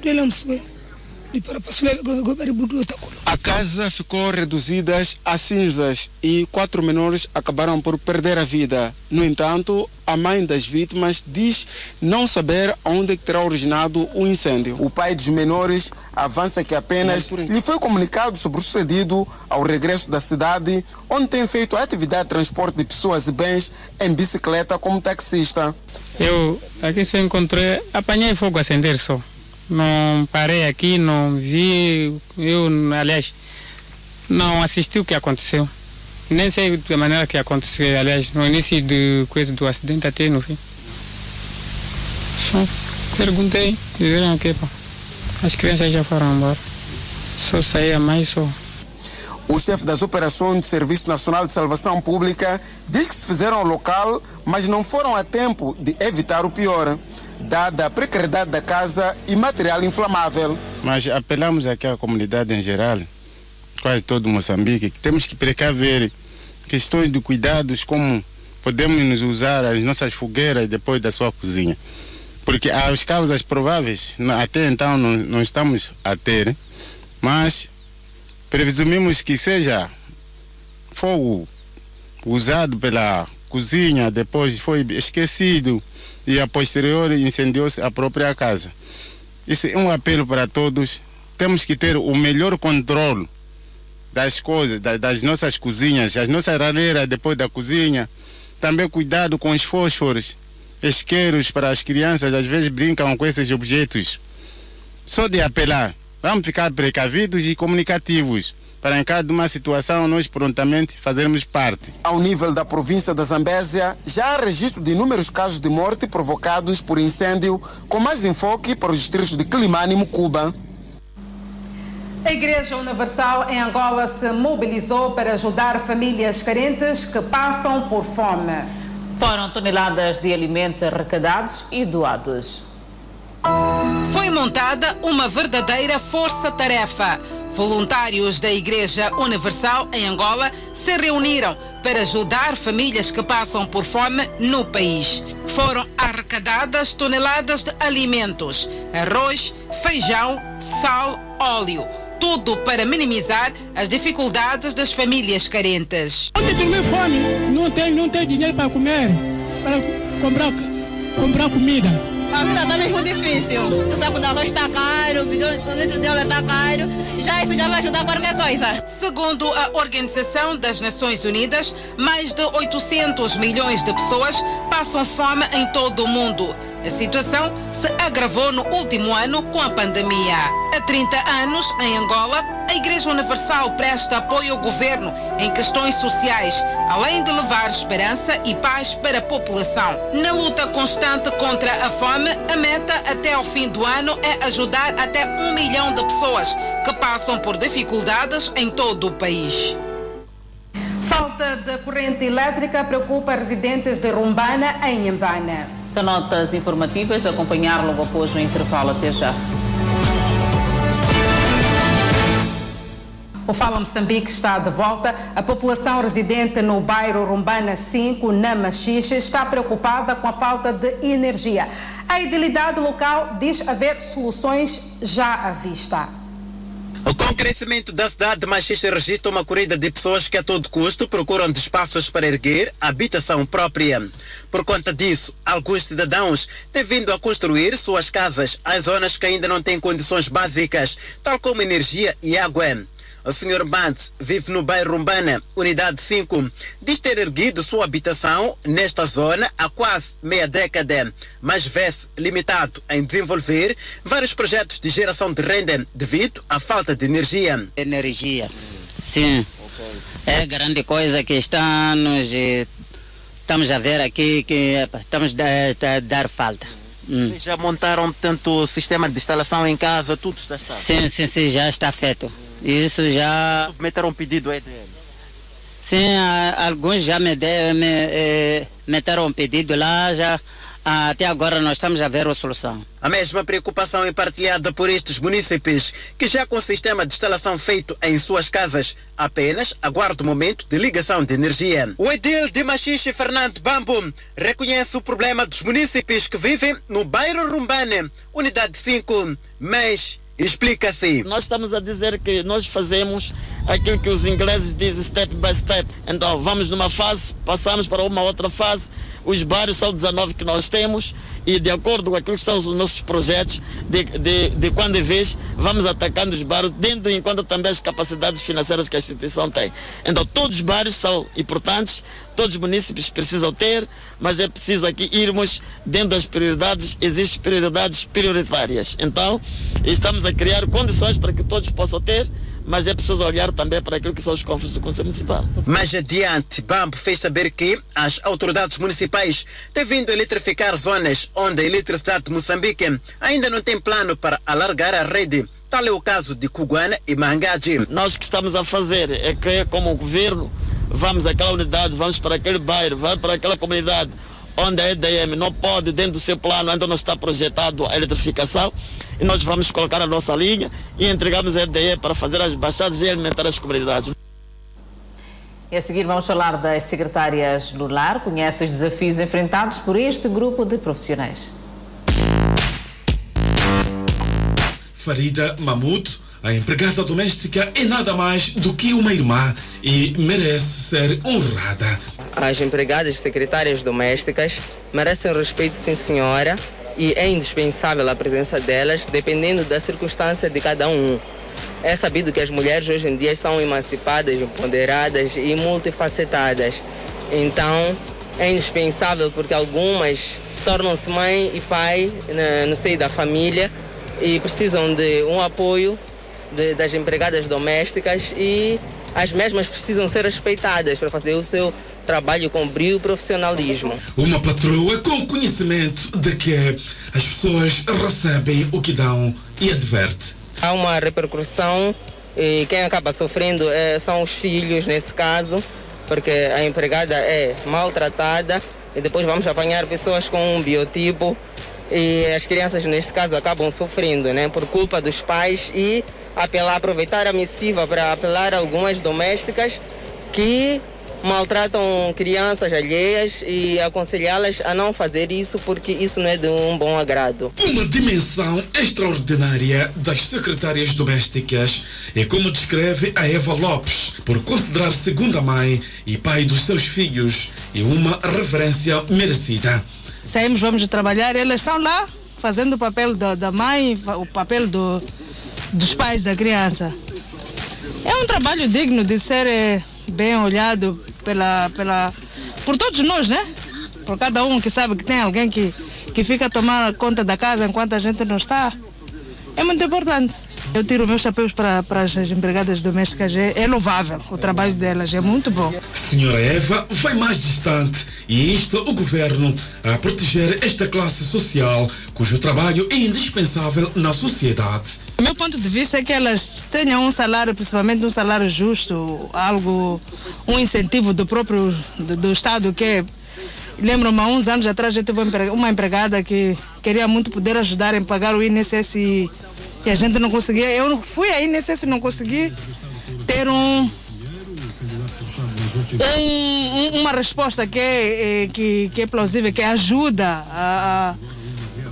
A casa ficou reduzida a cinzas e quatro menores acabaram por perder a vida. No entanto, a mãe das vítimas diz não saber onde terá originado o incêndio. O pai dos menores avança que apenas lhe foi comunicado sobre o sucedido ao regresso da cidade, onde tem feito a atividade de transporte de pessoas e bens em bicicleta como taxista. Eu aqui só encontrei, apanhei fogo acender só. Não parei aqui, não vi, eu, aliás, não assisti o que aconteceu. Nem sei da maneira que aconteceu, aliás, no início do, coisa do acidente até no fim. Só perguntei, disseram que pá, as crianças já foram embora. Só saía mais só. O chefe das operações do Serviço Nacional de Salvação Pública diz que se fizeram ao local, mas não foram a tempo de evitar o pior, dada a precariedade da casa e material inflamável. Mas apelamos aqui à comunidade em geral, quase todo Moçambique, que temos que precaver questões de cuidados, como podemos nos usar as nossas fogueiras depois da sua cozinha. Porque as causas prováveis, até então não, não estamos a ter, Mas presumimos que seja fogo usado pela cozinha, depois foi esquecido e a posterior incendiou-se a própria casa. Isso é um apelo para todos. Temos que ter o melhor controle das coisas, das, das nossas cozinhas, as nossas raleiras depois da cozinha. Também cuidado com os fósforos, isqueiros para as crianças, às vezes brincam com esses objetos. Só de apelar, vamos ficar precavidos e comunicativos para em cada uma situação nós prontamente fazermos parte. Ao nível da província da Zambésia, já há registro de inúmeros casos de morte provocados por incêndio, com mais enfoque para os distritos de Quilimane e Mucuba. A Igreja Universal em Angola se mobilizou para ajudar famílias carentes que passam por fome. Foram toneladas de alimentos arrecadados e doados. Foi montada uma verdadeira força-tarefa. Voluntários da Igreja Universal em Angola se reuniram para ajudar famílias que passam por fome no país. Foram arrecadadas toneladas de alimentos: arroz, feijão, sal, óleo. Tudo para minimizar as dificuldades das famílias carentes. Ontem tomei fome, não tem, não tem dinheiro para comer, para comprar, comprar comida. A vida está mesmo difícil. O saco de arroz está caro, o litro de óleo está caro. Já isso já vai ajudar qualquer coisa. Segundo a Organização das Nações Unidas, mais de 800 milhões de pessoas passam fome em todo o mundo. A situação se agravou no último ano com a pandemia. Há 30 anos, em Angola, a Igreja Universal presta apoio ao governo em questões sociais, além de levar esperança e paz para a população. Na luta constante contra a fome, a meta até ao fim do ano é ajudar até um milhão de pessoas que passam por dificuldades em todo o país. Falta de corrente elétrica preocupa residentes de Rumbana em Mbana. São notas informativas a acompanhar logo após o intervalo. Até já. O Fala Moçambique está de volta. A população residente no bairro Rumbana 5, na Machixe, está preocupada com a falta de energia. A idilidade local diz haver soluções já à vista. Com o crescimento da cidade de Machixe registra uma corrida de pessoas que a todo custo procuram de espaços para erguer habitação própria. Por conta disso, alguns cidadãos têm vindo a construir suas casas em zonas que ainda não têm condições básicas, tal como energia e água. O Sr. Bantes vive no bairro Rumbana, unidade 5. Diz ter erguido sua habitação nesta zona há quase meia década, mas vê-se limitado em desenvolver vários projetos de geração de renda devido à falta de energia. Energia, sim. É grande coisa que está nos. Estamos a ver aqui que epa, estamos a, dar falta. Hum. Vocês já montaram tanto sistema de instalação em casa, tudo está estado? Sim, sim, sim, já está feito. Isso já. Submeteram um pedido aí dele? Sim, a, alguns já me, de, me eh, meteram um pedido lá, já. Até agora nós estamos a ver a solução. A mesma preocupação é partilhada por estes munícipes, que já com o sistema de instalação feito em suas casas, apenas aguarda o momento de ligação de energia. O edil de Machixe, Fernando Bambo, reconhece o problema dos munícipes que vivem no bairro Rumbane, unidade 5, mas Explica-se. Nós estamos a dizer que nós fazemos aquilo que os ingleses dizem step by step. Então, vamos numa fase, passamos para uma outra fase. Os bairros são 19 que nós temos e de acordo com aquilo que são os nossos projetos, de, de, de quando em vez, vamos atacando os bairros, dentro em conta também as capacidades financeiras que a instituição tem. Então, todos os bairros são importantes, todos os municípios precisam ter, mas é preciso aqui irmos dentro das prioridades, existem prioridades prioritárias. Então, estamos a criar condições para que todos possam ter, mas é preciso olhar também para aquilo que são os conflitos do Conselho Municipal. Mais adiante, Bambo fez saber que as autoridades municipais têm vindo a eletrificar zonas onde a eletricidade de Moçambique ainda não tem plano para alargar a rede. Tal é o caso de Cuguana e Mangaji. Nós o que estamos a fazer é que, como governo, vamos àquela unidade, vamos para aquele bairro, vamos para aquela comunidade onde a EDM não pode, dentro do seu plano, ainda não está projetado a eletrificação, e nós vamos colocar a nossa linha e entregamos a EDM para fazer as baixadas e alimentar as comunidades. E a seguir vamos falar das secretárias do lar, conhece os desafios enfrentados por este grupo de profissionais. Farida Mahmoud a empregada doméstica é nada mais do que uma irmã e merece ser honrada. As empregadas secretárias domésticas merecem respeito, sim senhora, e é indispensável a presença delas, dependendo da circunstância de cada um. É sabido que as mulheres hoje em dia são emancipadas, empoderadas e multifacetadas. Então, é indispensável porque algumas tornam-se mãe e pai no seio da família e precisam de um apoio de, das empregadas domésticas e as mesmas precisam ser respeitadas para fazer o seu trabalho com brilho e profissionalismo. Uma patroa com conhecimento de que as pessoas recebem o que dão e adverte. Há uma repercussão e quem acaba sofrendo é, são os filhos, nesse caso, porque a empregada é maltratada e depois vamos apanhar pessoas com um biotipo e as crianças, neste caso, acabam sofrendo né, por culpa dos pais e apelar, aproveitar a missiva para apelar algumas domésticas que maltratam crianças alheias e aconselhá-las a não fazer isso porque isso não é de um bom agrado. Uma dimensão extraordinária das secretárias domésticas é como descreve a Eva Lopes, por considerar segunda mãe e pai dos seus filhos e uma reverência merecida. Saímos, vamos trabalhar, elas estão lá fazendo o papel da, da mãe, o papel do, dos pais da criança. É um trabalho digno de ser eh, bem olhado pela, pela, por todos nós, né? Por cada um que sabe que tem alguém que, que fica a tomar conta da casa enquanto a gente não está. É muito importante. Eu tiro meus chapéus para, para as empregadas domésticas. É, é louvável o trabalho delas, é muito bom. Senhora Eva vai mais distante e insta o governo a proteger esta classe social cujo trabalho é indispensável na sociedade. O meu ponto de vista é que elas tenham um salário, principalmente um salário justo, algo, um incentivo do próprio do, do Estado que é Lembro-me, há uns anos atrás, eu tive uma empregada que queria muito poder ajudar em pagar o INSS e, e a gente não conseguia. Eu fui à INSS e não consegui ter um, um, uma resposta que é, que, que é plausível, que ajuda a,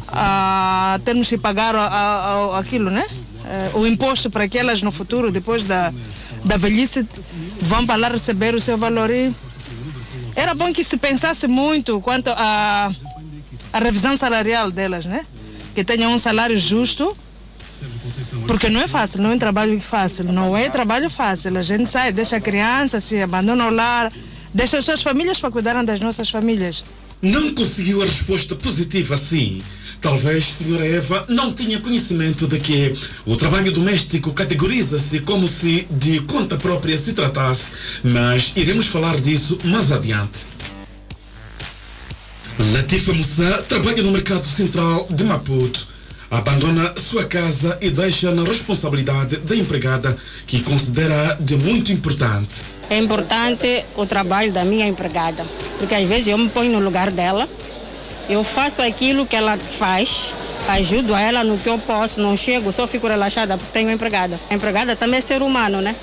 a, a termos que pagar a, a, aquilo, né? É, o imposto para que elas no futuro, depois da, da velhice, vão para lá receber o seu valor. E era bom que se pensasse muito quanto à a, a revisão salarial delas, né? Que tenham um salário justo porque não é fácil, não é um trabalho fácil, não é trabalho fácil. A gente sai, deixa a criança, se abandona o lar, deixa as suas famílias para cuidarem das nossas famílias. Não conseguiu a resposta positiva assim. Talvez, senhora Eva, não tinha conhecimento de que o trabalho doméstico categoriza-se como se de conta própria se tratasse, mas iremos falar disso mais adiante. Latifa Moussa trabalha no mercado central de Maputo abandona sua casa e deixa na responsabilidade da empregada, que considera de muito importante. É importante o trabalho da minha empregada, porque às vezes eu me ponho no lugar dela, eu faço aquilo que ela faz, ajudo a ela no que eu posso, não chego, só fico relaxada porque tenho empregada. A empregada também é ser humano, né?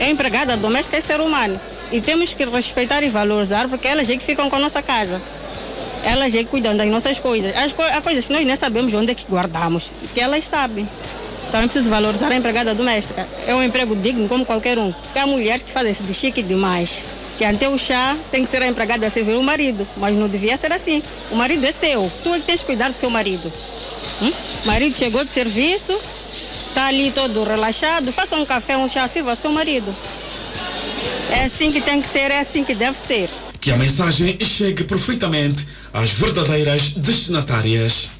É empregada doméstica é ser humano. E temos que respeitar e valorizar porque elas é que ficam com a nossa casa elas é que cuidam das nossas coisas. As co há coisas que nós nem sabemos onde é que guardamos, que elas sabem. Então é preciso valorizar a empregada doméstica. É um emprego digno como qualquer um. Porque há mulheres que fazem isso de chique demais. Que até o chá tem que ser a empregada a servir o marido. Mas não devia ser assim. O marido é seu. Tu é que tens que cuidar do seu marido. Hum? O marido chegou de serviço, está ali todo relaxado. Faça um café, um chá, sirva ao seu marido. É assim que tem que ser, é assim que deve ser. Que a mensagem chegue perfeitamente às verdadeiras destinatárias.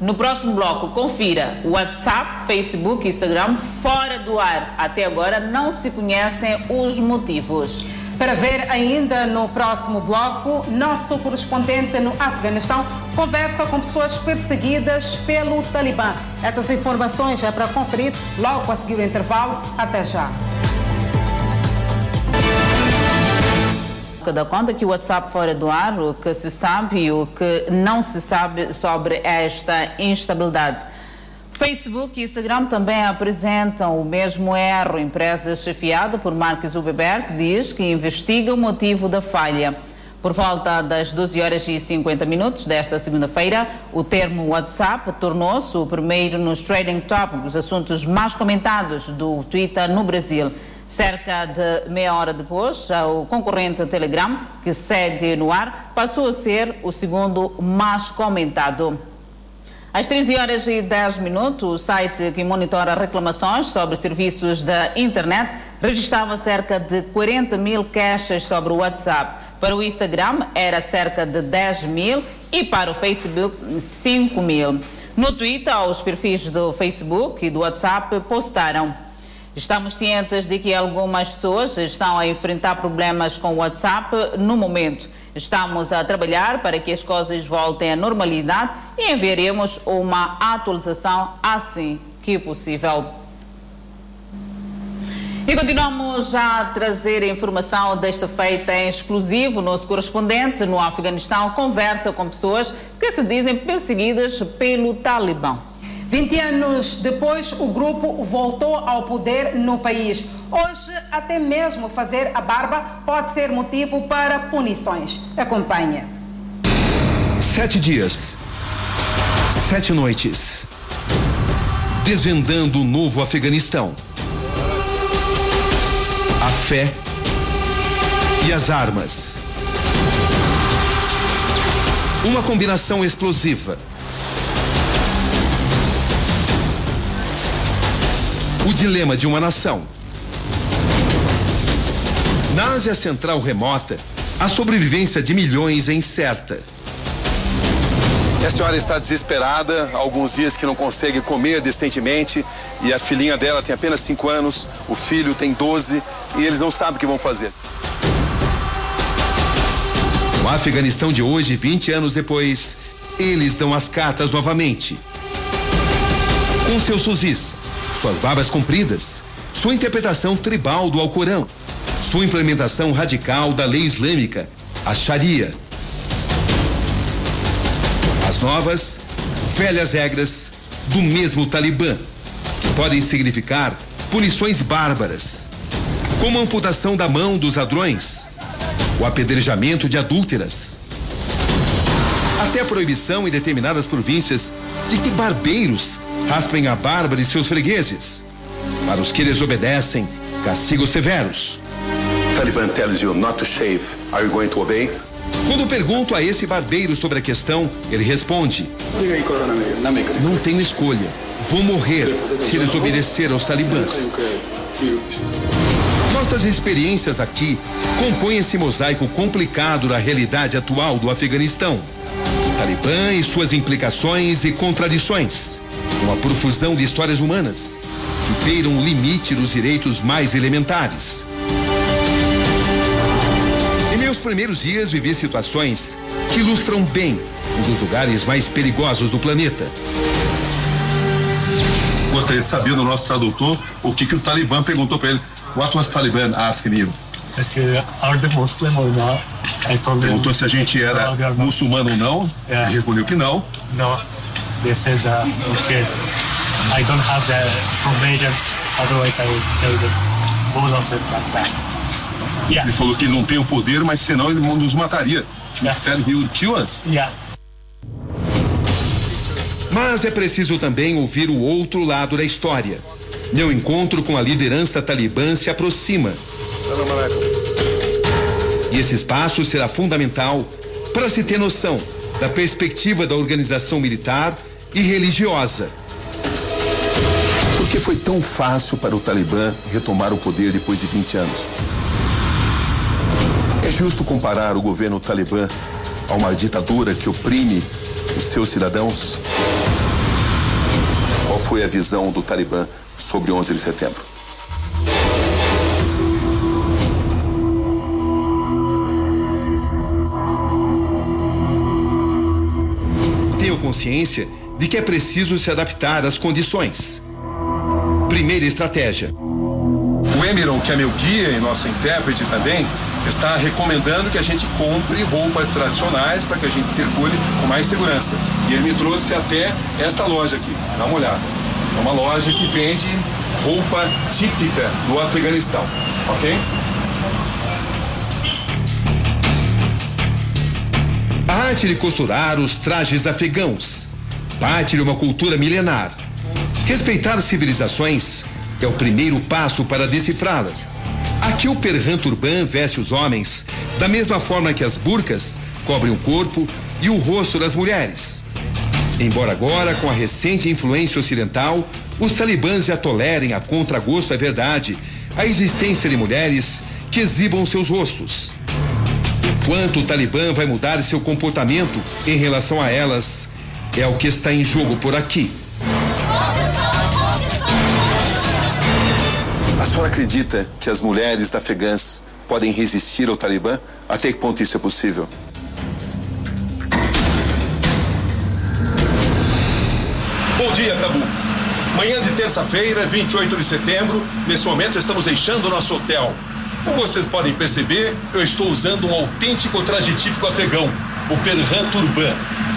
No próximo bloco, confira WhatsApp, Facebook e Instagram fora do ar. Até agora não se conhecem os motivos. Para ver ainda no próximo bloco, nosso correspondente no Afeganistão conversa com pessoas perseguidas pelo Talibã. Estas informações é para conferir logo a seguir o intervalo. Até já. Da conta que o WhatsApp fora do ar, o que se sabe e o que não se sabe sobre esta instabilidade. Facebook e Instagram também apresentam o mesmo erro. Empresa chefiada por Mark Zuckerberg diz que investiga o motivo da falha. Por volta das 12 horas e 50 minutos desta segunda-feira, o termo WhatsApp tornou-se o primeiro nos trading topics, assuntos mais comentados do Twitter no Brasil. Cerca de meia hora depois, o concorrente Telegram, que segue no ar, passou a ser o segundo mais comentado. Às 13 horas e 10 minutos, o site que monitora reclamações sobre serviços da internet registrava cerca de 40 mil queixas sobre o WhatsApp. Para o Instagram era cerca de 10 mil e para o Facebook 5 mil. No Twitter, os perfis do Facebook e do WhatsApp postaram. Estamos cientes de que algumas pessoas estão a enfrentar problemas com o WhatsApp no momento. Estamos a trabalhar para que as coisas voltem à normalidade e enviaremos uma atualização assim que possível. E continuamos a trazer informação desta feita em exclusivo. Nosso correspondente no Afeganistão conversa com pessoas que se dizem perseguidas pelo Talibã. 20 anos depois, o grupo voltou ao poder no país. Hoje, até mesmo fazer a barba pode ser motivo para punições. Acompanhe. Sete dias, sete noites, desvendando o novo Afeganistão. A fé e as armas. Uma combinação explosiva O dilema de uma nação. Na Ásia Central remota, a sobrevivência de milhões é incerta. A senhora está desesperada, há alguns dias que não consegue comer decentemente e a filhinha dela tem apenas 5 anos, o filho tem 12 e eles não sabem o que vão fazer. No Afeganistão de hoje, 20 anos depois, eles dão as cartas novamente. Com seus fuzis, suas barbas compridas, sua interpretação tribal do Alcorão, sua implementação radical da lei islâmica, a Sharia. As novas, velhas regras do mesmo Talibã, que podem significar punições bárbaras, como a amputação da mão dos ladrões, o apedrejamento de adúlteras, até a proibição em determinadas províncias de que barbeiros raspem a barba de seus fregueses. Para os que desobedecem, castigos severos. Taliban tells you not to shave. Are you going to obey? Quando pergunto a esse barbeiro sobre a questão, ele responde: Não tenho escolha. Vou morrer se desobedecer aos talibãs. Nossas experiências aqui compõem esse mosaico complicado da realidade atual do Afeganistão. O Talibã e suas implicações e contradições uma profusão de histórias humanas que beiram o limite dos direitos mais elementares. Em meus primeiros dias vivi situações que ilustram bem um dos lugares mais perigosos do planeta. Gostaria de saber do nosso tradutor o que, que o Talibã perguntou para ele. What was Taliban asking you? Are the Muslim or not? Perguntou se a gente era muçulmano ou não. Yeah. Ele respondeu que não. No. They said that we should. I don't have the information, otherwise I would tell them both of them like that. Ele falou que ele não tem o poder, mas senão ele nos mataria. He said he would kill us. Yeah. Mas é preciso também ouvir o outro lado da história. Meu encontro com a liderança talibã se aproxima. E esse espaço será fundamental para se ter noção da perspectiva da organização militar e religiosa. Por que foi tão fácil para o Talibã retomar o poder depois de 20 anos? É justo comparar o governo Talibã a uma ditadura que oprime os seus cidadãos? Qual foi a visão do Talibã sobre 11 de setembro? Tenho consciência de que é preciso se adaptar às condições. Primeira estratégia. O Emeron, que é meu guia e nosso intérprete também, está recomendando que a gente compre roupas tradicionais para que a gente circule com mais segurança. E ele me trouxe até esta loja aqui, dá uma olhada. É uma loja que vende roupa típica do Afeganistão, ok? A arte de costurar os trajes afegãos, parte uma cultura milenar. Respeitar civilizações é o primeiro passo para decifrá-las. Aqui o perran turban veste os homens da mesma forma que as burcas cobrem o corpo e o rosto das mulheres. Embora agora, com a recente influência ocidental, os talibãs já tolerem a contragosto é verdade a existência de mulheres que exibam seus rostos. Quanto o Talibã vai mudar seu comportamento em relação a elas é o que está em jogo por aqui. A senhora acredita que as mulheres afegãs podem resistir ao Talibã? Até que ponto isso é possível? Bom dia, Cabu. Manhã de terça-feira, 28 de setembro. Nesse momento estamos deixando o nosso hotel. Como vocês podem perceber, eu estou usando um autêntico traje típico afegão, o Perhan Turban.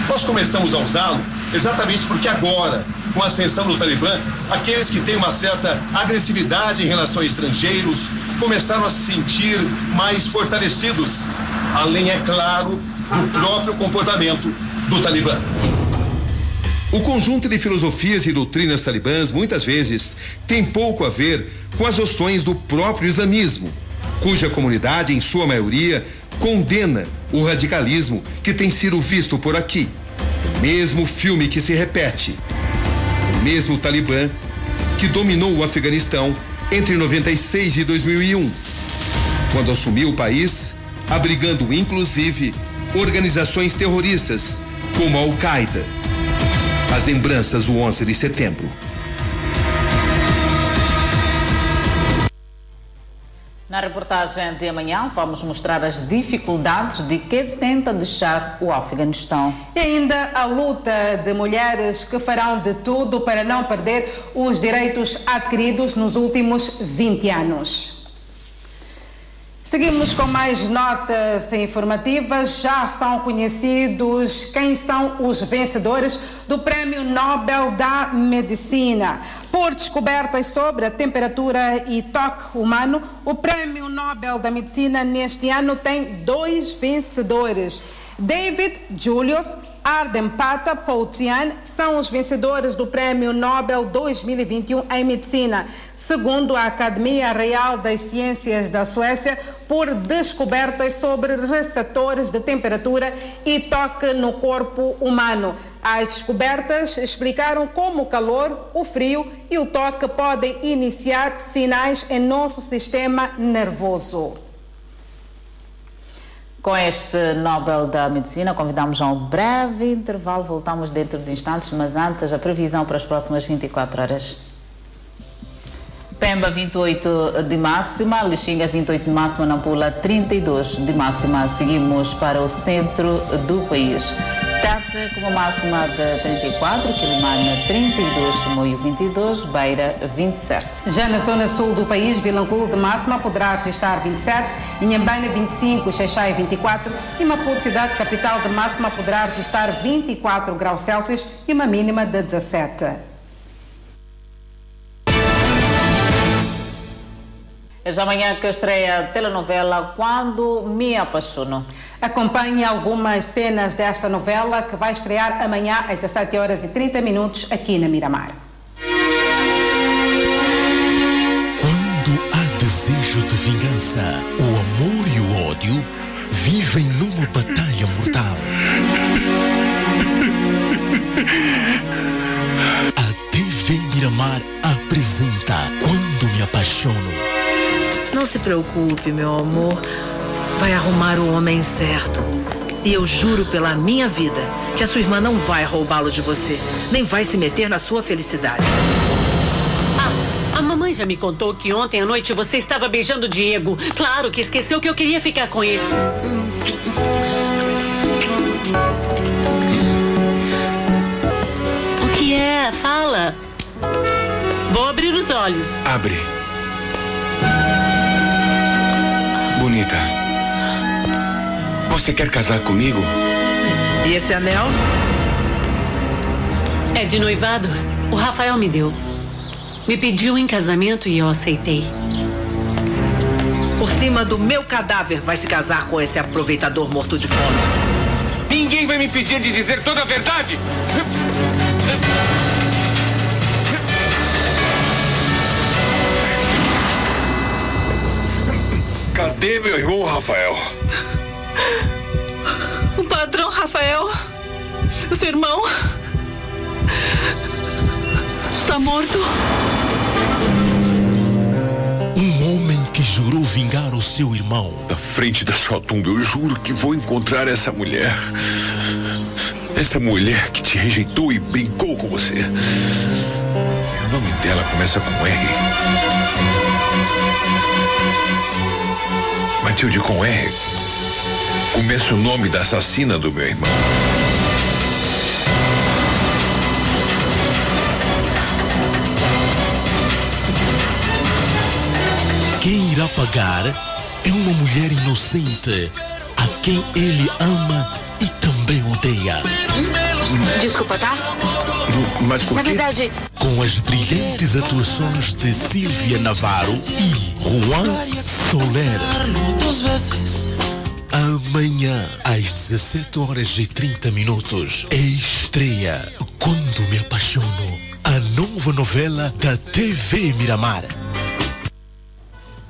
Nós começamos a usá-lo exatamente porque agora, com a ascensão do Talibã, aqueles que têm uma certa agressividade em relação a estrangeiros começaram a se sentir mais fortalecidos. Além, é claro, do próprio comportamento do Talibã. O conjunto de filosofias e doutrinas talibãs muitas vezes tem pouco a ver com as noções do próprio islamismo, cuja comunidade, em sua maioria, condena o radicalismo que tem sido visto por aqui. O mesmo filme que se repete. O mesmo Talibã que dominou o Afeganistão entre 96 e 2001, quando assumiu o país, abrigando inclusive organizações terroristas como a Al-Qaeda as lembranças do 11 de setembro. Na reportagem de amanhã, vamos mostrar as dificuldades de quem tenta deixar o Afeganistão. E ainda a luta de mulheres que farão de tudo para não perder os direitos adquiridos nos últimos 20 anos. Seguimos com mais notas informativas. Já são conhecidos quem são os vencedores do Prêmio Nobel da Medicina. Por descobertas sobre a temperatura e toque humano, o Prêmio Nobel da Medicina neste ano tem dois vencedores. David Julius Arden Pata Poutian são os vencedores do Prêmio Nobel 2021 em Medicina, segundo a Academia Real das Ciências da Suécia, por descobertas sobre receptores de temperatura e toque no corpo humano. As descobertas explicaram como o calor, o frio e o toque podem iniciar sinais em nosso sistema nervoso. Com este Nobel da Medicina, convidamos a um breve intervalo. Voltamos dentro de instantes, mas antes a previsão para as próximas 24 horas. Pemba 28 de máxima, Lixinga 28 de máxima, Nampula 32 de máxima. Seguimos para o centro do país. Tete com uma máxima de 34, Quilimana 32, Moio 22, Beira 27. Já na zona sul do país, Vilanculo de máxima poderá registrar 27, Inhambane 25, Xaixai 24 e Maputo, cidade capital de máxima, poderá registrar 24 graus Celsius e uma mínima de 17. É já amanhã que estreia a telenovela Quando Me Apaixono. Acompanhe algumas cenas desta novela que vai estrear amanhã às 17 horas e 30 minutos aqui na Miramar. Quando há desejo de vingança, o amor e o ódio vivem numa batalha mortal. A TV Miramar apresenta Quando Me Apaixono. Não se preocupe, meu amor. Vai arrumar o homem certo. E eu juro pela minha vida que a sua irmã não vai roubá-lo de você, nem vai se meter na sua felicidade. A mamãe já me contou que ontem à noite você estava beijando o Diego. Claro que esqueceu que eu queria ficar com ele. O que é? Fala. Vou abrir os olhos. Abre. Bonita. Você quer casar comigo? E esse anel? É de noivado. O Rafael me deu. Me pediu em casamento e eu aceitei. Por cima do meu cadáver vai se casar com esse aproveitador morto de fome. Ninguém vai me impedir de dizer toda a verdade. Cadê meu irmão Rafael? Rafael, o seu irmão, está morto. Um homem que jurou vingar o seu irmão. Na frente da sua tumba, eu juro que vou encontrar essa mulher. Essa mulher que te rejeitou e brincou com você. O nome dela começa com R. Matilde com R. Começa o nome da assassina do meu irmão. Quem irá pagar é uma mulher inocente a quem ele ama e também odeia. Desculpa, tá? Mas por Na quê? verdade, Com as brilhantes atuações de Silvia Navarro e Juan Soler. Amanhã, às 17 horas e 30 minutos, é estreia Quando Me Apaixono, a nova novela da TV Miramar.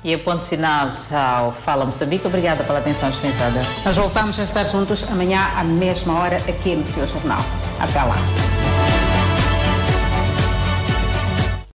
E a ponto final ao Fala Moçambique. Obrigada pela atenção dispensada. Nós voltamos a estar juntos amanhã à mesma hora aqui no seu jornal. Até lá.